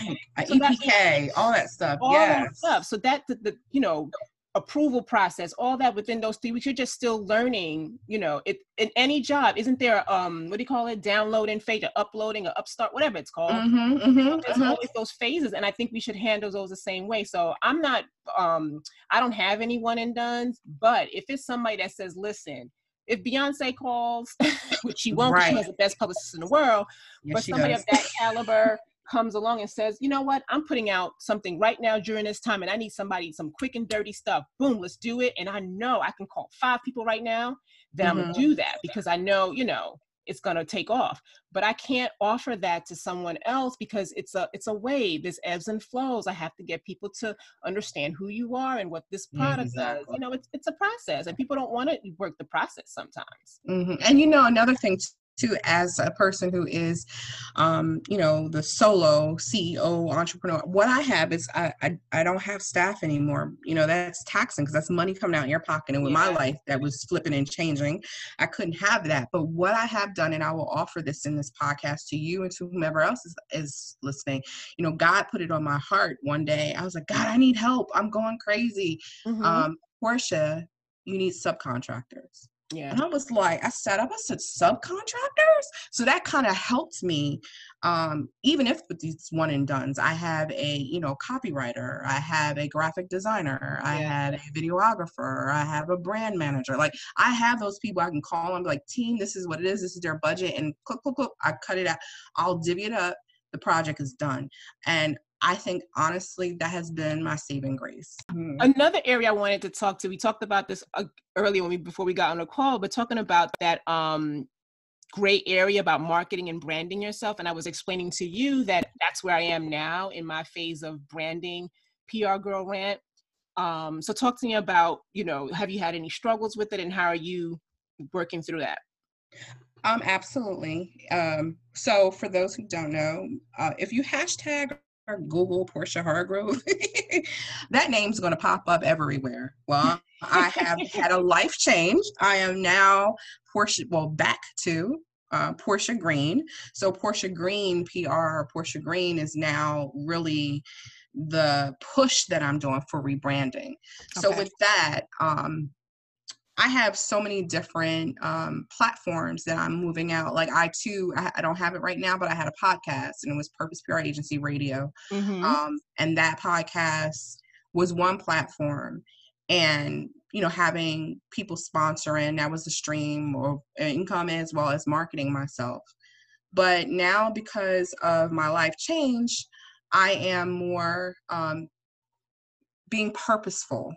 Speaker 2: so EPK, all that stuff. All yes. that
Speaker 1: stuff. So that the, the you know, approval process all that within those three weeks you're just still learning you know it in any job isn't there um what do you call it downloading phase or uploading or upstart whatever it's called mm-hmm, mm-hmm, there's mm-hmm. always those phases and i think we should handle those the same way so i'm not um i don't have any one and done's but if it's somebody that says listen if Beyonce calls, which she won't, right. she has the best publicist in the world, yes, but somebody does. of that caliber comes along and says, you know what, I'm putting out something right now during this time and I need somebody, some quick and dirty stuff. Boom, let's do it. And I know I can call five people right now, then mm-hmm. I'm gonna do that because I know, you know, it's gonna take off. But I can't offer that to someone else because it's a it's a wave, there's ebbs and flows. I have to get people to understand who you are and what this product exactly. does. You know, it's it's a process and people don't want to work the process sometimes.
Speaker 2: Mm-hmm. And you know, another thing to as a person who is um, you know the solo ceo entrepreneur what i have is I, I, I don't have staff anymore. You know that's taxing because that's money coming out in your pocket. And with yeah. my life that was flipping and changing. I couldn't have that. But what i have done and i will offer this in this podcast to you and to whomever else is, is listening you know god put it on my heart one day. I was like god i need help. I'm going crazy. Mm-hmm. um portia you need subcontractors yeah. And I was like, I set up, I said subcontractors. So that kind of helped me. Um, even if with these one and done's, I have a, you know, copywriter, I have a graphic designer, yeah. I have a videographer, I have a brand manager. Like I have those people I can call them like, team, this is what it is, this is their budget, and click, click, click, I cut it out. I'll divvy it up. The project is done. And I think honestly that has been my saving grace.
Speaker 1: Mm-hmm. Another area I wanted to talk to, we talked about this uh, earlier when we before we got on the call, but talking about that um gray area about marketing and branding yourself and I was explaining to you that that's where I am now in my phase of branding PR girl rant. Um so talk to me about, you know, have you had any struggles with it and how are you working through that?
Speaker 2: Um, absolutely. Um, so for those who don't know, uh, if you hashtag Google Portia Hargrove, that name's going to pop up everywhere. Well, I have had a life change. I am now Portia, well, back to uh, Portia Green. So Portia Green PR, Portia Green is now really the push that I'm doing for rebranding. Okay. So with that, um, I have so many different um, platforms that I'm moving out. Like I too, I, I, don't have it right now, but I had a podcast and it was Purpose PR Agency Radio, mm-hmm. um, and that podcast was one platform. and you know having people sponsoring that was the stream or income as well as marketing myself but now because of my life change i am more um, being purposeful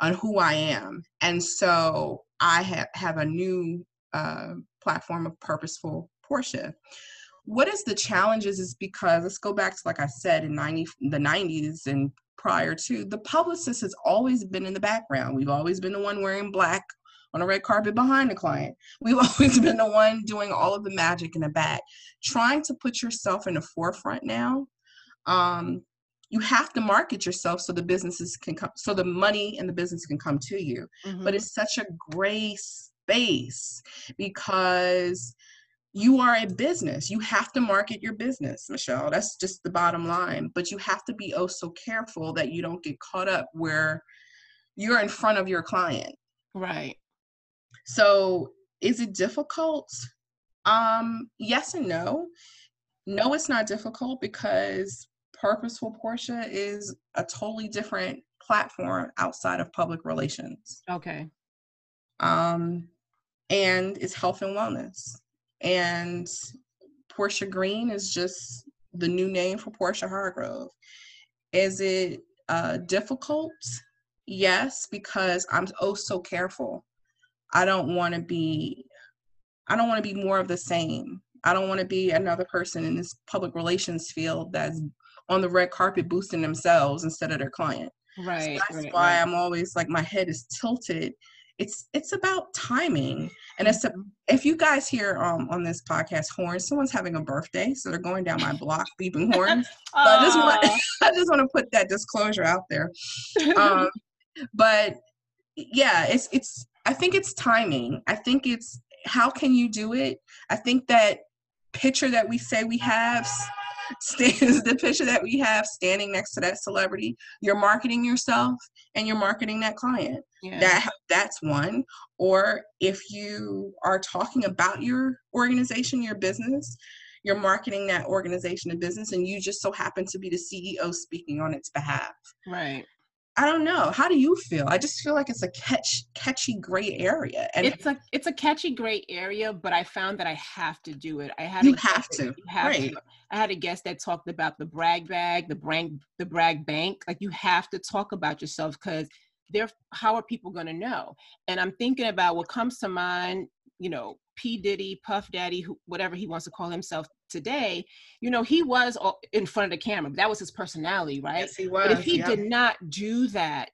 Speaker 2: on who i am. And so i have, have a new uh, platform of purposeful portia what is the challenges is because let's go back to like i said in 90 the 90s and prior to the publicist has always been in the background. We've always been the one wearing black on a red carpet behind the client. We've always been the one doing all of the magic in the back. Trying to put yourself in the forefront now um, you have to market yourself so the businesses can come so the money and the business can come to you mm-hmm. but it's such a gray space because you are a business. You have to market your business, Michelle. That's just the bottom line. But you have to be oh so careful that you don't get caught up where you're in front of your client.
Speaker 1: Right.
Speaker 2: So is it difficult? Um, yes and no. No, it's not difficult because Purposeful Portia is a totally different platform outside of public relations.
Speaker 1: Okay.
Speaker 2: Um, and it's health and wellness and Portia Green is just the new name for Portia Hargrove. Is it uh, difficult? Yes, because I'm oh so careful. I don't want to be, I don't want to be more of the same. I don't want to be another person in this public relations field that's on the red carpet boosting themselves instead of their client.
Speaker 1: Right.
Speaker 2: So that's
Speaker 1: right,
Speaker 2: why
Speaker 1: right.
Speaker 2: I'm always like my head is tilted it's it's about timing and it's a, mm-hmm. if you guys hear um on this podcast horns someone's having a birthday so they're going down my block beeping horns so i just want i just want to put that disclosure out there um but yeah it's it's i think it's timing i think it's how can you do it i think that picture that we say we have stands the picture that we have standing next to that celebrity you're marketing yourself and you're marketing that client. Yeah. that that's one. Or if you are talking about your organization your business you're marketing that organization and business and you just so happen to be the ceo speaking on its behalf.
Speaker 1: Right
Speaker 2: I don't know. How do you feel? I just feel like it's a catch catchy gray area.
Speaker 1: And it's a it's a catchy gray area, but I found that I have to do it. I had
Speaker 2: you have to.
Speaker 1: You have right. to. I had a guest that talked about the brag bag, the brag the brag bank. Like you have to talk about yourself because they're how are people going to know? And I'm thinking about what comes to mind. You know, P Diddy, Puff Daddy, who, whatever he wants to call himself today, you know, he was in front of the camera. That was his personality, right?
Speaker 2: Yes, he was.
Speaker 1: But if he yeah. did not do that,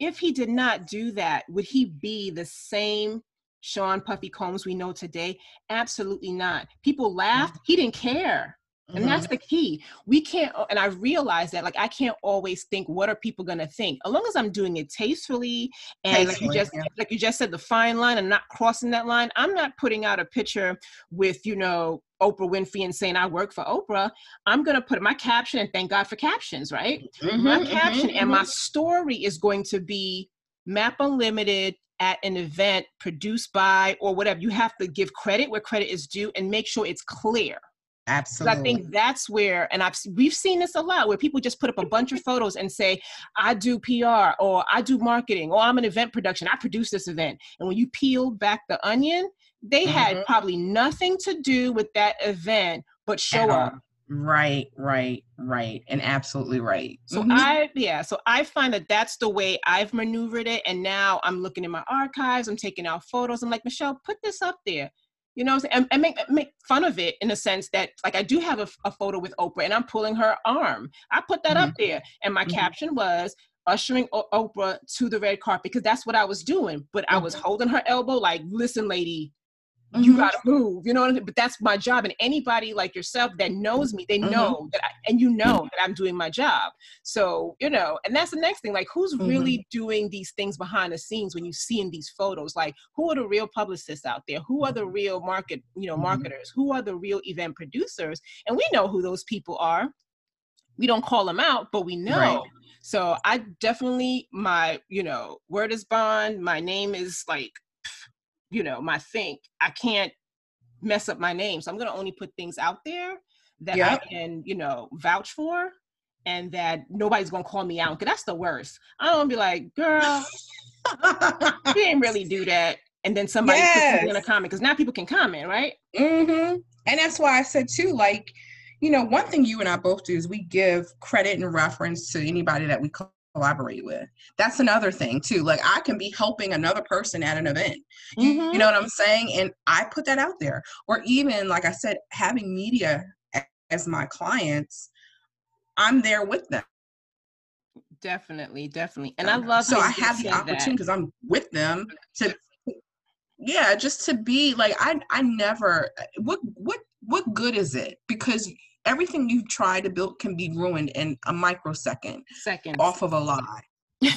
Speaker 1: if he did not do that, would he be the same Sean Puffy Combs we know today? Absolutely not. People laughed. Mm-hmm. He didn't care. And mm-hmm. that's the key. We can't, and I realize that, like, I can't always think, what are people gonna think? As long as I'm doing it tastefully, and tastefully, like you just, yeah. like you just said, the fine line, and not crossing that line. I'm not putting out a picture with, you know, Oprah Winfrey and saying I work for Oprah. I'm gonna put my caption, and thank God for captions, right? Mm-hmm, my mm-hmm, caption and my mm-hmm. story is going to be Map Unlimited at an event produced by or whatever. You have to give credit where credit is due and make sure it's clear
Speaker 2: Absolutely.
Speaker 1: I think that's where, and I've we've seen this a lot, where people just put up a bunch of photos and say, "I do PR," or "I do marketing," or "I'm an event production. I produce this event." And when you peel back the onion, they mm-hmm. had probably nothing to do with that event but show up.
Speaker 2: Right, right, right, and absolutely right.
Speaker 1: So mm-hmm. I, yeah, so I find that that's the way I've maneuvered it, and now I'm looking in my archives, I'm taking out photos. I'm like, Michelle, put this up there you know, and, and, make make fun of it in a sense that like I do have a, a photo with Oprah and I'm pulling her arm. I put that mm-hmm. up there, and my mm-hmm. caption was ushering o- Oprah to the red carpet because that's what I was doing. But. I was mm-hmm. holding her elbow, like, listen, lady, Mm-hmm. you got to move you know what I mean? but that's my job and anybody like yourself that knows me they mm-hmm. know that I, and you know that i'm doing my job so you know and that's the next thing like who's mm-hmm. really doing these things behind the scenes when you see in these photos like who are the real publicists out there who are the mm-hmm. real market you know mm-hmm. marketers who are the real event producers and we know who those people are we don't call them out but we know right. so i definitely my you know word is bond my name is like you know my think i can't mess up my name so i'm going to only put things out there that yep. i can you know vouch for and that nobody's gonna call me out. Cause that's the worst. I don't be like, girl, you didn't really do that. And then somebody yes. puts in a comment because now people can comment, right?
Speaker 2: Mm-hmm. And that's why I said too, like, you know, one thing you and I both do is we give credit and reference to anybody that we collaborate with. That's another thing too. Like I can be helping another person at an event. Mm-hmm. You, know what I'm saying? And I put that out there. Or even like I said, having media as my clients, I'm there with them.
Speaker 1: Definitely, definitely. And I love
Speaker 2: so I have the opportunity because I'm with them to yeah, just to be like I I never what what what good is it? Because everything you try to build can be ruined in a microsecond
Speaker 1: second
Speaker 2: off of a lie.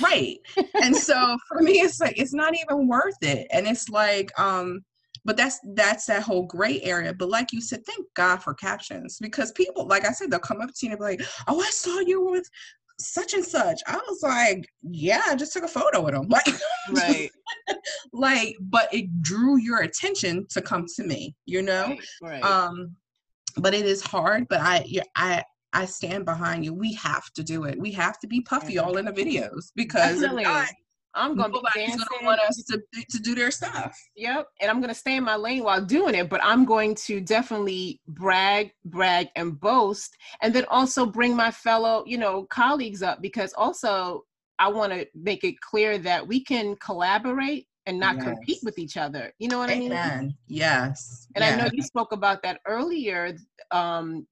Speaker 2: Right. And so for me it's like it's not even worth it. And it's like um but that's that's that whole gray area. But like you said thank god for captions because people like i said they'll come up to you and be like oh i saw you with such and such. I was like yeah i just took a photo with them like
Speaker 1: right.
Speaker 2: like but it drew your attention to come to me you know?
Speaker 1: Right, right.
Speaker 2: um but it is hard but i i i stand behind you. We have to do it. We have to be puffy all in the videos because not,
Speaker 1: I'm gonna Nobody's
Speaker 2: gonna want us to, to do their stuff.
Speaker 1: Yep, and I'm gonna stay in my lane while doing it, but I'm going to definitely brag, brag, and boast, and then also bring my fellow, you know, colleagues up because also I want to make it clear that we can collaborate and not yes. compete with each other. You know what Amen.
Speaker 2: I mean? Yes.
Speaker 1: And yes. I know you spoke about that earlier. Um,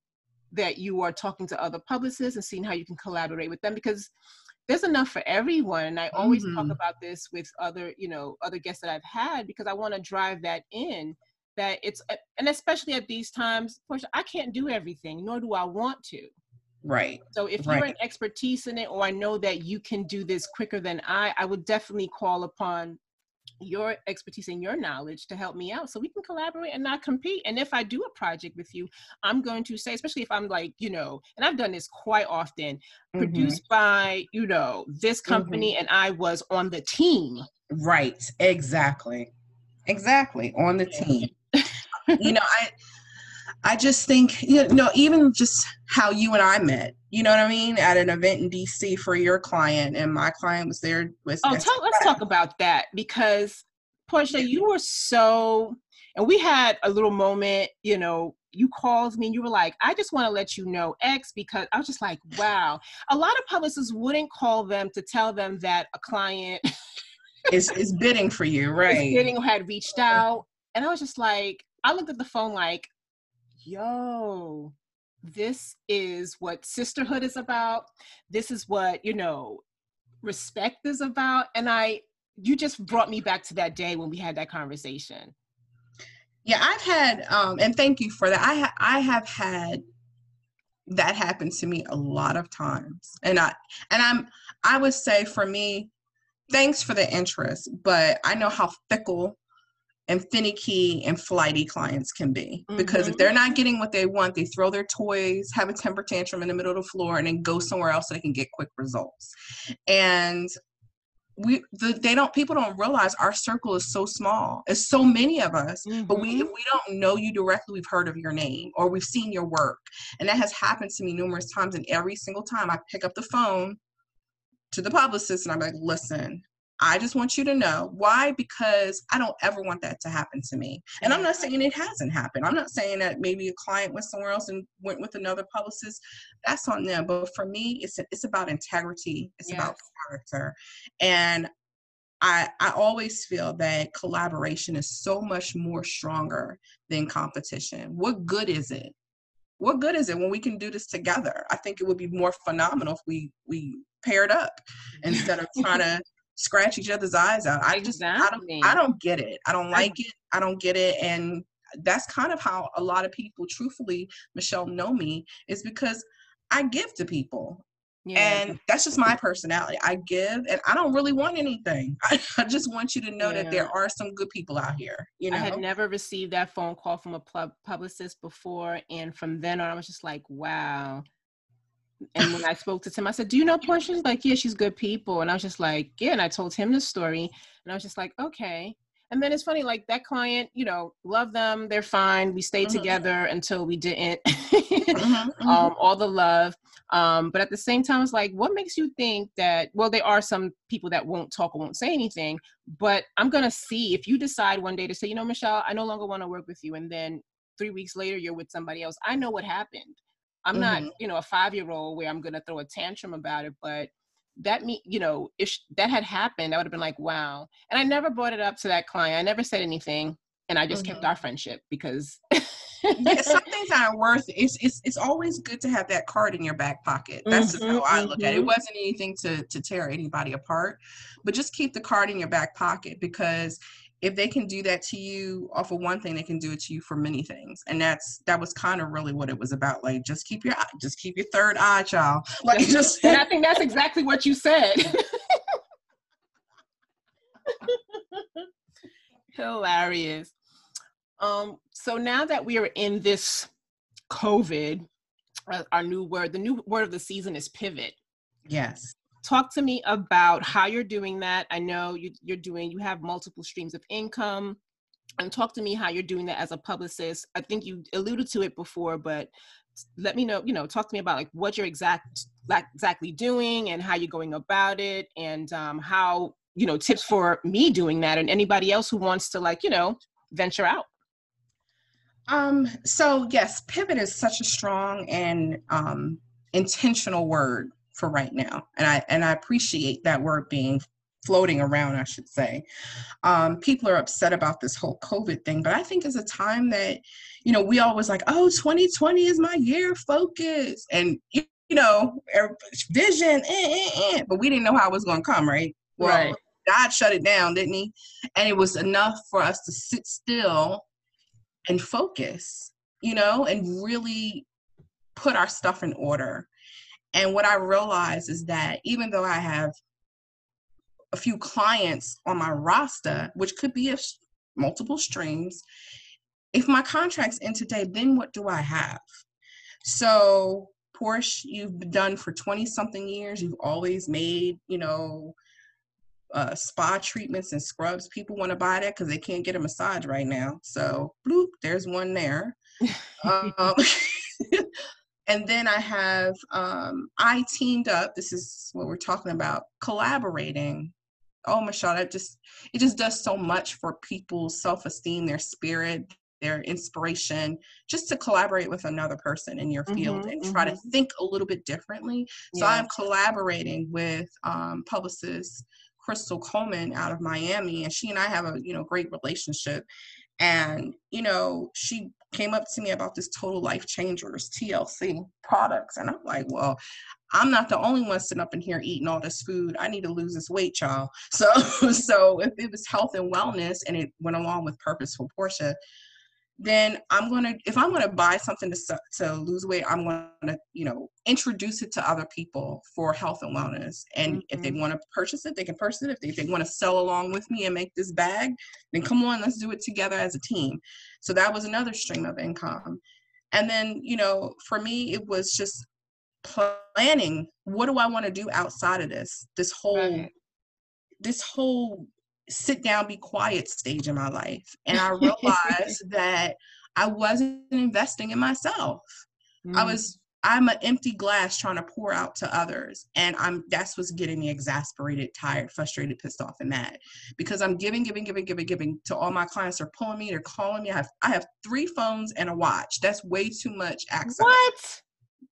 Speaker 1: that you are talking to other publicists and seeing how you can collaborate with them because there's enough for everyone and i always mm-hmm. talk about this with other you know other guests that i've had because i want to drive that in that it's and especially at these times of course i can't do everything nor do i want to
Speaker 2: right
Speaker 1: so if
Speaker 2: right.
Speaker 1: you're an expertise in it or i know that you can do this quicker than i i would definitely call upon your expertise and your knowledge to help me out so we can collaborate and not compete. And if i do a project with you i'm going to say especially if i'm like you know and i've done this quite often mm-hmm. produced by you know this company mm-hmm. and i was on the team.
Speaker 2: Right exactly. Exactly on the team. You know i I just think, you know, even just how you and I met, you know what I mean, at an event in DC for your client, and my client was there with.
Speaker 1: Oh, talk, let's talk about that because, Portia, you were so, and we had a little moment, you know, you called me and you were like, I just want to let you know X because I was just like, wow. A lot of publicists wouldn't call them to tell them that a client
Speaker 2: is, is bidding for you, right?
Speaker 1: bidding had reached out. And I was just like, I looked at the phone like, yo, this is what sisterhood is about. This is what, you know, respect is about. And I, you just brought me back to that day when we had that conversation.
Speaker 2: Yeah, I've had, um, and thank you for that. I, ha- I have had that happen to me a lot of times. And I, and I'm, I would say for me, thanks for the interest, but I know how fickle and finicky and flighty clients can be. Because mm-hmm. if they're not getting what they want, they throw their toys, have a temper tantrum in the middle of the floor, and then go somewhere else so they can get quick results. And we the, they don't people don't realize our circle is so small it's so many of us mm-hmm. but we mm-hmm. we don't know you directly we've heard of your name or we've seen your work and that has happened to me numerous times and every single time i pick up the phone to the publicist and i'm like listen I just want you to know why because I don't ever want that to happen to me. And I'm not mm-hmm. saying it hasn't happened. I'm not saying that maybe a client went somewhere else and went with another publicist. That's on them. But for me, it's it's about integrity. It's yes. about character. And I, I always feel that collaboration is so much more stronger than competition. What good is it? What good is it when we can do this together? I think it would be more phenomenal if we we paired up instead of trying to scratch each other's eyes out. I just exactly. I don't I don't get it. I don't like it. I don't get it. And that's kind of how a lot of people, truthfully, Michelle, know me, is because I give to people. Yeah. And that's just my personality. I give and I don't really want anything. I, I just want you to know yeah. that there are some good people out here. You know, I
Speaker 1: had never received that phone call from a pub- publicist before. And from then on, I was just like, wow, and when I spoke to Tim, I said, Do you know Portia? He's like, Yeah, she's good people. And I was just like, Yeah. And I told him the story. And I was just like, Okay. And then it's funny, like that client, you know, love them, they're fine. We stayed mm-hmm. together until we didn't. mm-hmm, mm-hmm. Um, all the love. Um, but at the same time, it's like, what makes you think that? Well, there are some people that won't talk or won't say anything, but I'm gonna see if you decide one day to say, you know, Michelle, I no longer want to work with you, and then three weeks later you're with somebody else. I know what happened. I'm mm-hmm. not, you know, a five year old where I'm gonna throw a tantrum about it, but that me, you know, if that had happened, I would have been like, wow. And I never brought it up to that client. I never said anything, and I just mm-hmm. kept our friendship because.
Speaker 2: yeah, some things aren't worth it. It's, it's it's always good to have that card in your back pocket. That's mm-hmm, how I look at it. It mm-hmm. wasn't anything to to tear anybody apart, but just keep the card in your back pocket because if they can do that to you off of one thing, they can do it to you for many things. And that's that was kind of really what it was about. Like just keep your eye, just keep your third eye, child. Like just
Speaker 1: and I think that's exactly what you said. Hilarious. Um, so now that we are in this COVID, uh, our new word, the new word of the season is pivot.
Speaker 2: Yes
Speaker 1: talk to me about how you're doing that. I know you, you're doing you have multiple streams of income and talk to me how you're doing that as a publicist. I think you alluded to it before but let me know you know talk to me about like what you're exact like exactly doing and how you're going about it and um, how you know tips for me doing that and anybody else who wants to like you know venture out.
Speaker 2: Um so yes pivot is such a strong and um intentional word for right now. And I and I appreciate that word being floating around, I should say. Um, people are upset about this whole COVID thing, but I think it's a time that, you know, we always like, oh, 2020 is my year, focus. And, you know, er, vision, eh, eh, eh. but we didn't know how it was going to come, right?
Speaker 1: Well, right.
Speaker 2: God shut it down, didn't he? And it was enough for us to sit still and focus, you know, and really put our stuff in order and what I realized is that even though I have a few clients on my roster, which could be of multiple streams, if my contract's in today, then what do I have? So, Portia, you've done for 20 something years, you've always made, you know, uh, spa treatments and scrubs. People want to buy that because they can't get a massage right now. So, bloop, there's one there. um, And then I have, um, I teamed up, this is what we're talking about, collaborating. Oh, Michelle, that just, it just does so much for people's self esteem, their spirit, their inspiration, just to collaborate with another person in your field mm-hmm, and try mm-hmm. to think a little bit differently. So I'm collaborating with um, publicist Crystal Coleman out of Miami, and she and I have a you know great relationship. And you know, she came up to me about this total life changers TLC products. And I'm like, well, I'm not the only one sitting up in here eating all this food. I need to lose this weight, y'all. So so if it was health and wellness and it went along with purposeful Portia, then I'm gonna if I'm gonna buy something to to lose weight, I'm gonna you know introduce it to other people for health and wellness. And mm-hmm. if they mm-hmm. want to purchase it, they can purchase it. If they, if they want to sell along with me and make this bag, then come on, let's do it together as a team. So that was another stream of income. And then you know for me it was just planning. What do I want to do outside of this? This whole right. this whole sit down, be quiet stage in my life. And I realized that I wasn't investing in myself. Mm. I was I'm an empty glass trying to pour out to others. And I'm that's what's getting me exasperated, tired, frustrated, pissed off, and mad. Because I'm giving, giving, giving, giving, giving to all my clients. They're pulling me, they're calling me. I have I have three phones and a watch. That's way too much access.
Speaker 1: What?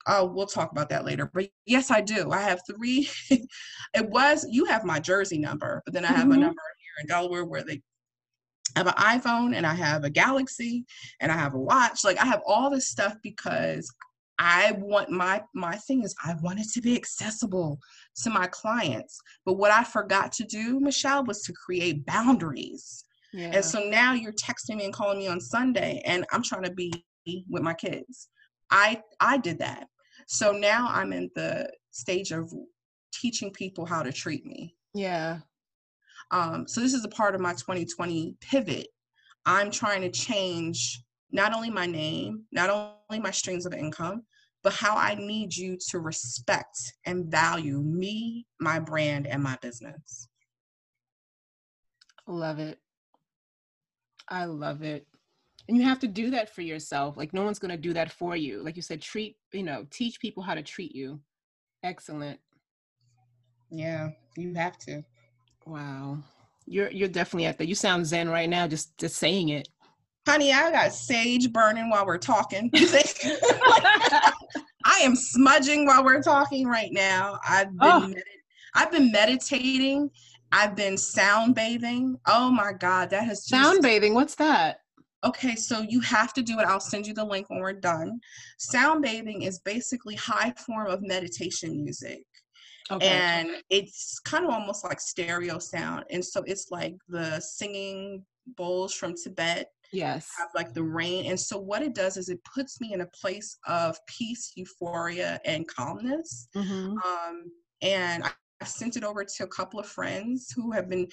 Speaker 2: Oh, we'll talk about that later. But yes, I do. I have three. it was you have my jersey number, but then I have mm-hmm. a number in Delaware where they have an iPhone and I have a Galaxy and I have a watch. Like I have all this stuff because I want my my thing is I want it to be accessible to my clients. But what I forgot to do, Michelle, was to create boundaries. Yeah. And so now you're texting me and calling me on Sunday and I'm trying to be with my kids. I I did that. So now I'm in the stage of teaching people how to treat me.
Speaker 1: Yeah.
Speaker 2: Um, so this is a part of my 2020 pivot. I'm trying to change not only my name, not only my streams of income, but how I need you to respect and value me, my brand, and my business.
Speaker 1: Love it. I love it. And you have to do that for yourself. Like no one's going to do that for you. Like you said, treat, you know, teach people how to treat you. Excellent.
Speaker 2: Yeah, you have to.
Speaker 1: Wow. You're you're definitely at that. You sound zen right now just just saying it.
Speaker 2: Honey, I got sage burning while we're talking. I am smudging while we're talking right now. I've been oh. med- I've been meditating. I've been sound bathing. Oh my god, that has
Speaker 1: just- sound bathing. What's that?
Speaker 2: Okay, so you have to do it. I'll send you the link when we're done. Sound bathing is basically high form of meditation music. Okay. And it's kind of almost like stereo sound. And so it's like the singing bowls from Tibet.
Speaker 1: Yes.
Speaker 2: Have like the rain. And so what it does is it puts me in a place of peace, euphoria, and calmness. Mm-hmm. Um, and I, I sent it over to a couple of friends who have been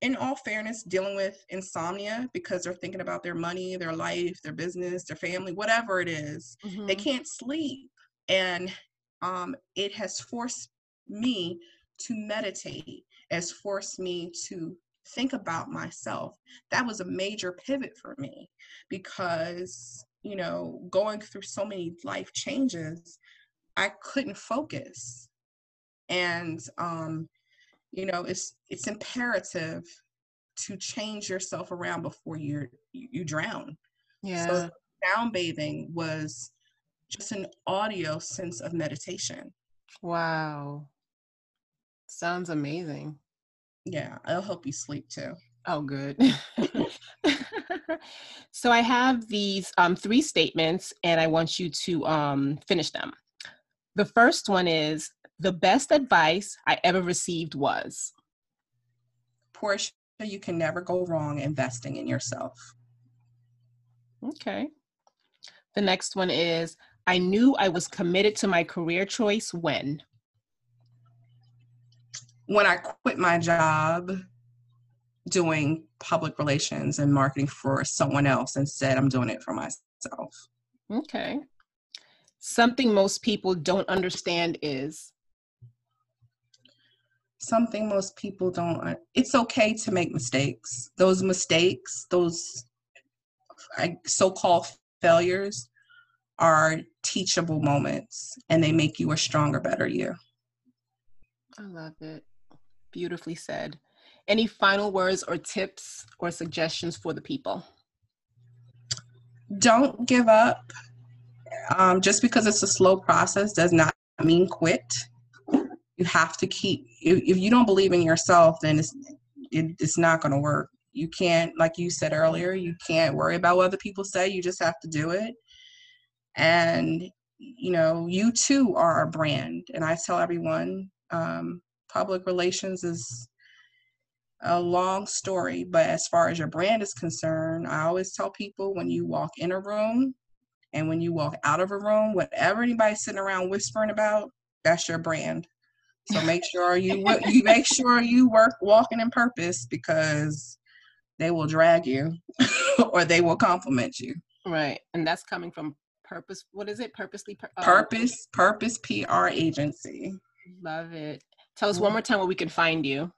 Speaker 2: in all fairness, dealing with insomnia because they're thinking about their money, their life, their business, their family, whatever it is. Mm-hmm. They can't sleep. And um, it has forced me to meditate, has forced me to think about myself. That was a major pivot for me because, you know, going through so many life changes, I couldn't focus. And um, you know, it's it's imperative to change yourself around before you, you drown.
Speaker 1: Yeah. So
Speaker 2: sound bathing was just an audio sense of meditation.
Speaker 1: Wow. Sounds amazing.
Speaker 2: Yeah, it'll help you sleep too.
Speaker 1: Oh, good. so I have these um, three statements, and I want you to um, finish them. The first one is the best advice I ever received was
Speaker 2: Portia, you can never go wrong investing in yourself.
Speaker 1: Okay. The next one is I knew I was committed to my career choice when
Speaker 2: when I quit my job doing public relations and marketing for someone else and said I'm doing it for myself.
Speaker 1: Okay. Something most people don't understand is
Speaker 2: something most people don't it's okay to make mistakes. Those mistakes, those so-called failures are teachable moments and they make you a stronger better you.
Speaker 1: I love it. Beautifully said. Any final words or tips or suggestions for the people?
Speaker 2: Don't give up. Um, just because it's a slow process does not mean quit. You have to keep. If, if you don't believe in yourself, then it's it, it's not going to work. You can't, like you said earlier, you can't worry about what other people say. You just have to do it. And you know, you too are a brand. And I tell everyone, um, public relations is a long story, but as far as your brand is concerned, I always tell people when you walk in a room and when you walk out of a room, whatever anybody's sitting around whispering about, that's your brand. So make sure you you make sure you work walking in purpose because they will drag you or they will compliment you.
Speaker 1: Right, and that's coming from purpose. What is it? Purposely.
Speaker 2: Uh, purpose. Purpose PR agency.
Speaker 1: Love it. Tell us one more time where we can find you.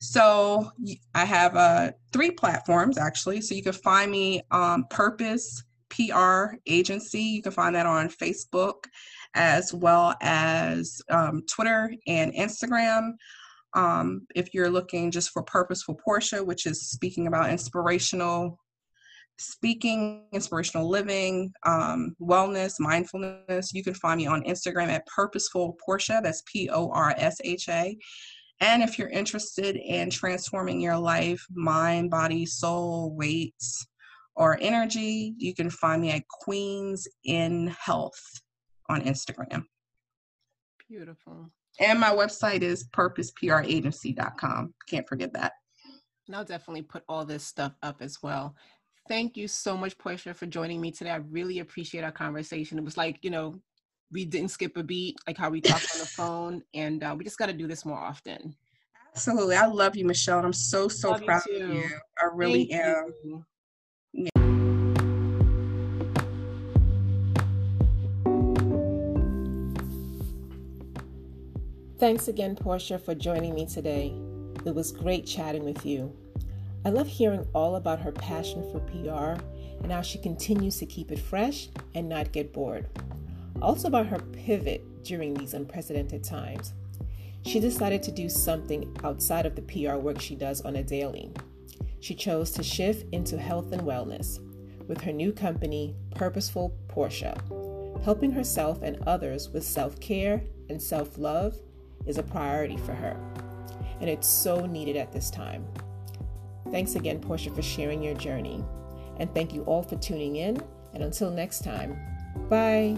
Speaker 2: So I have uh, three platforms actually. So you can find me on Purpose PR Agency. You can find that on Facebook as well as um, Twitter and Instagram. Um, if you're looking just for Purposeful Portia, which is speaking about inspirational speaking, inspirational living, um, wellness, mindfulness. You can find me on Instagram at Purposeful Portia. That's P O R S H A. And if you're interested in transforming your life, mind, body, soul, weight, or energy, you can find me at Queens in Health on Instagram.
Speaker 1: Beautiful.
Speaker 2: And my website is purposepragency.com. Can't forget that.
Speaker 1: And I'll definitely put all this stuff up as well. Thank you so much, Portia, for joining me today. I really appreciate our conversation. It was like, you know, we didn't skip a beat, like how we talked on the phone, and uh, we just got to do this more often.
Speaker 2: Absolutely. I love you, Michelle. and I'm so, so love proud of you. I really Thank am. You.
Speaker 1: Thanks again, Portia, for joining me today. It was great chatting with you. I love hearing all about her passion for PR and how she continues to keep it fresh and not get bored. Also, about her pivot during these unprecedented times. She decided to do something outside of the PR work she does on a daily. She chose to shift into health and wellness with her new company, Purposeful Portia. Helping herself and others with self care and self love is a priority for her, and it's so needed at this time. Thanks again, Portia, for sharing your journey. And thank you all for tuning in. And until next time, bye.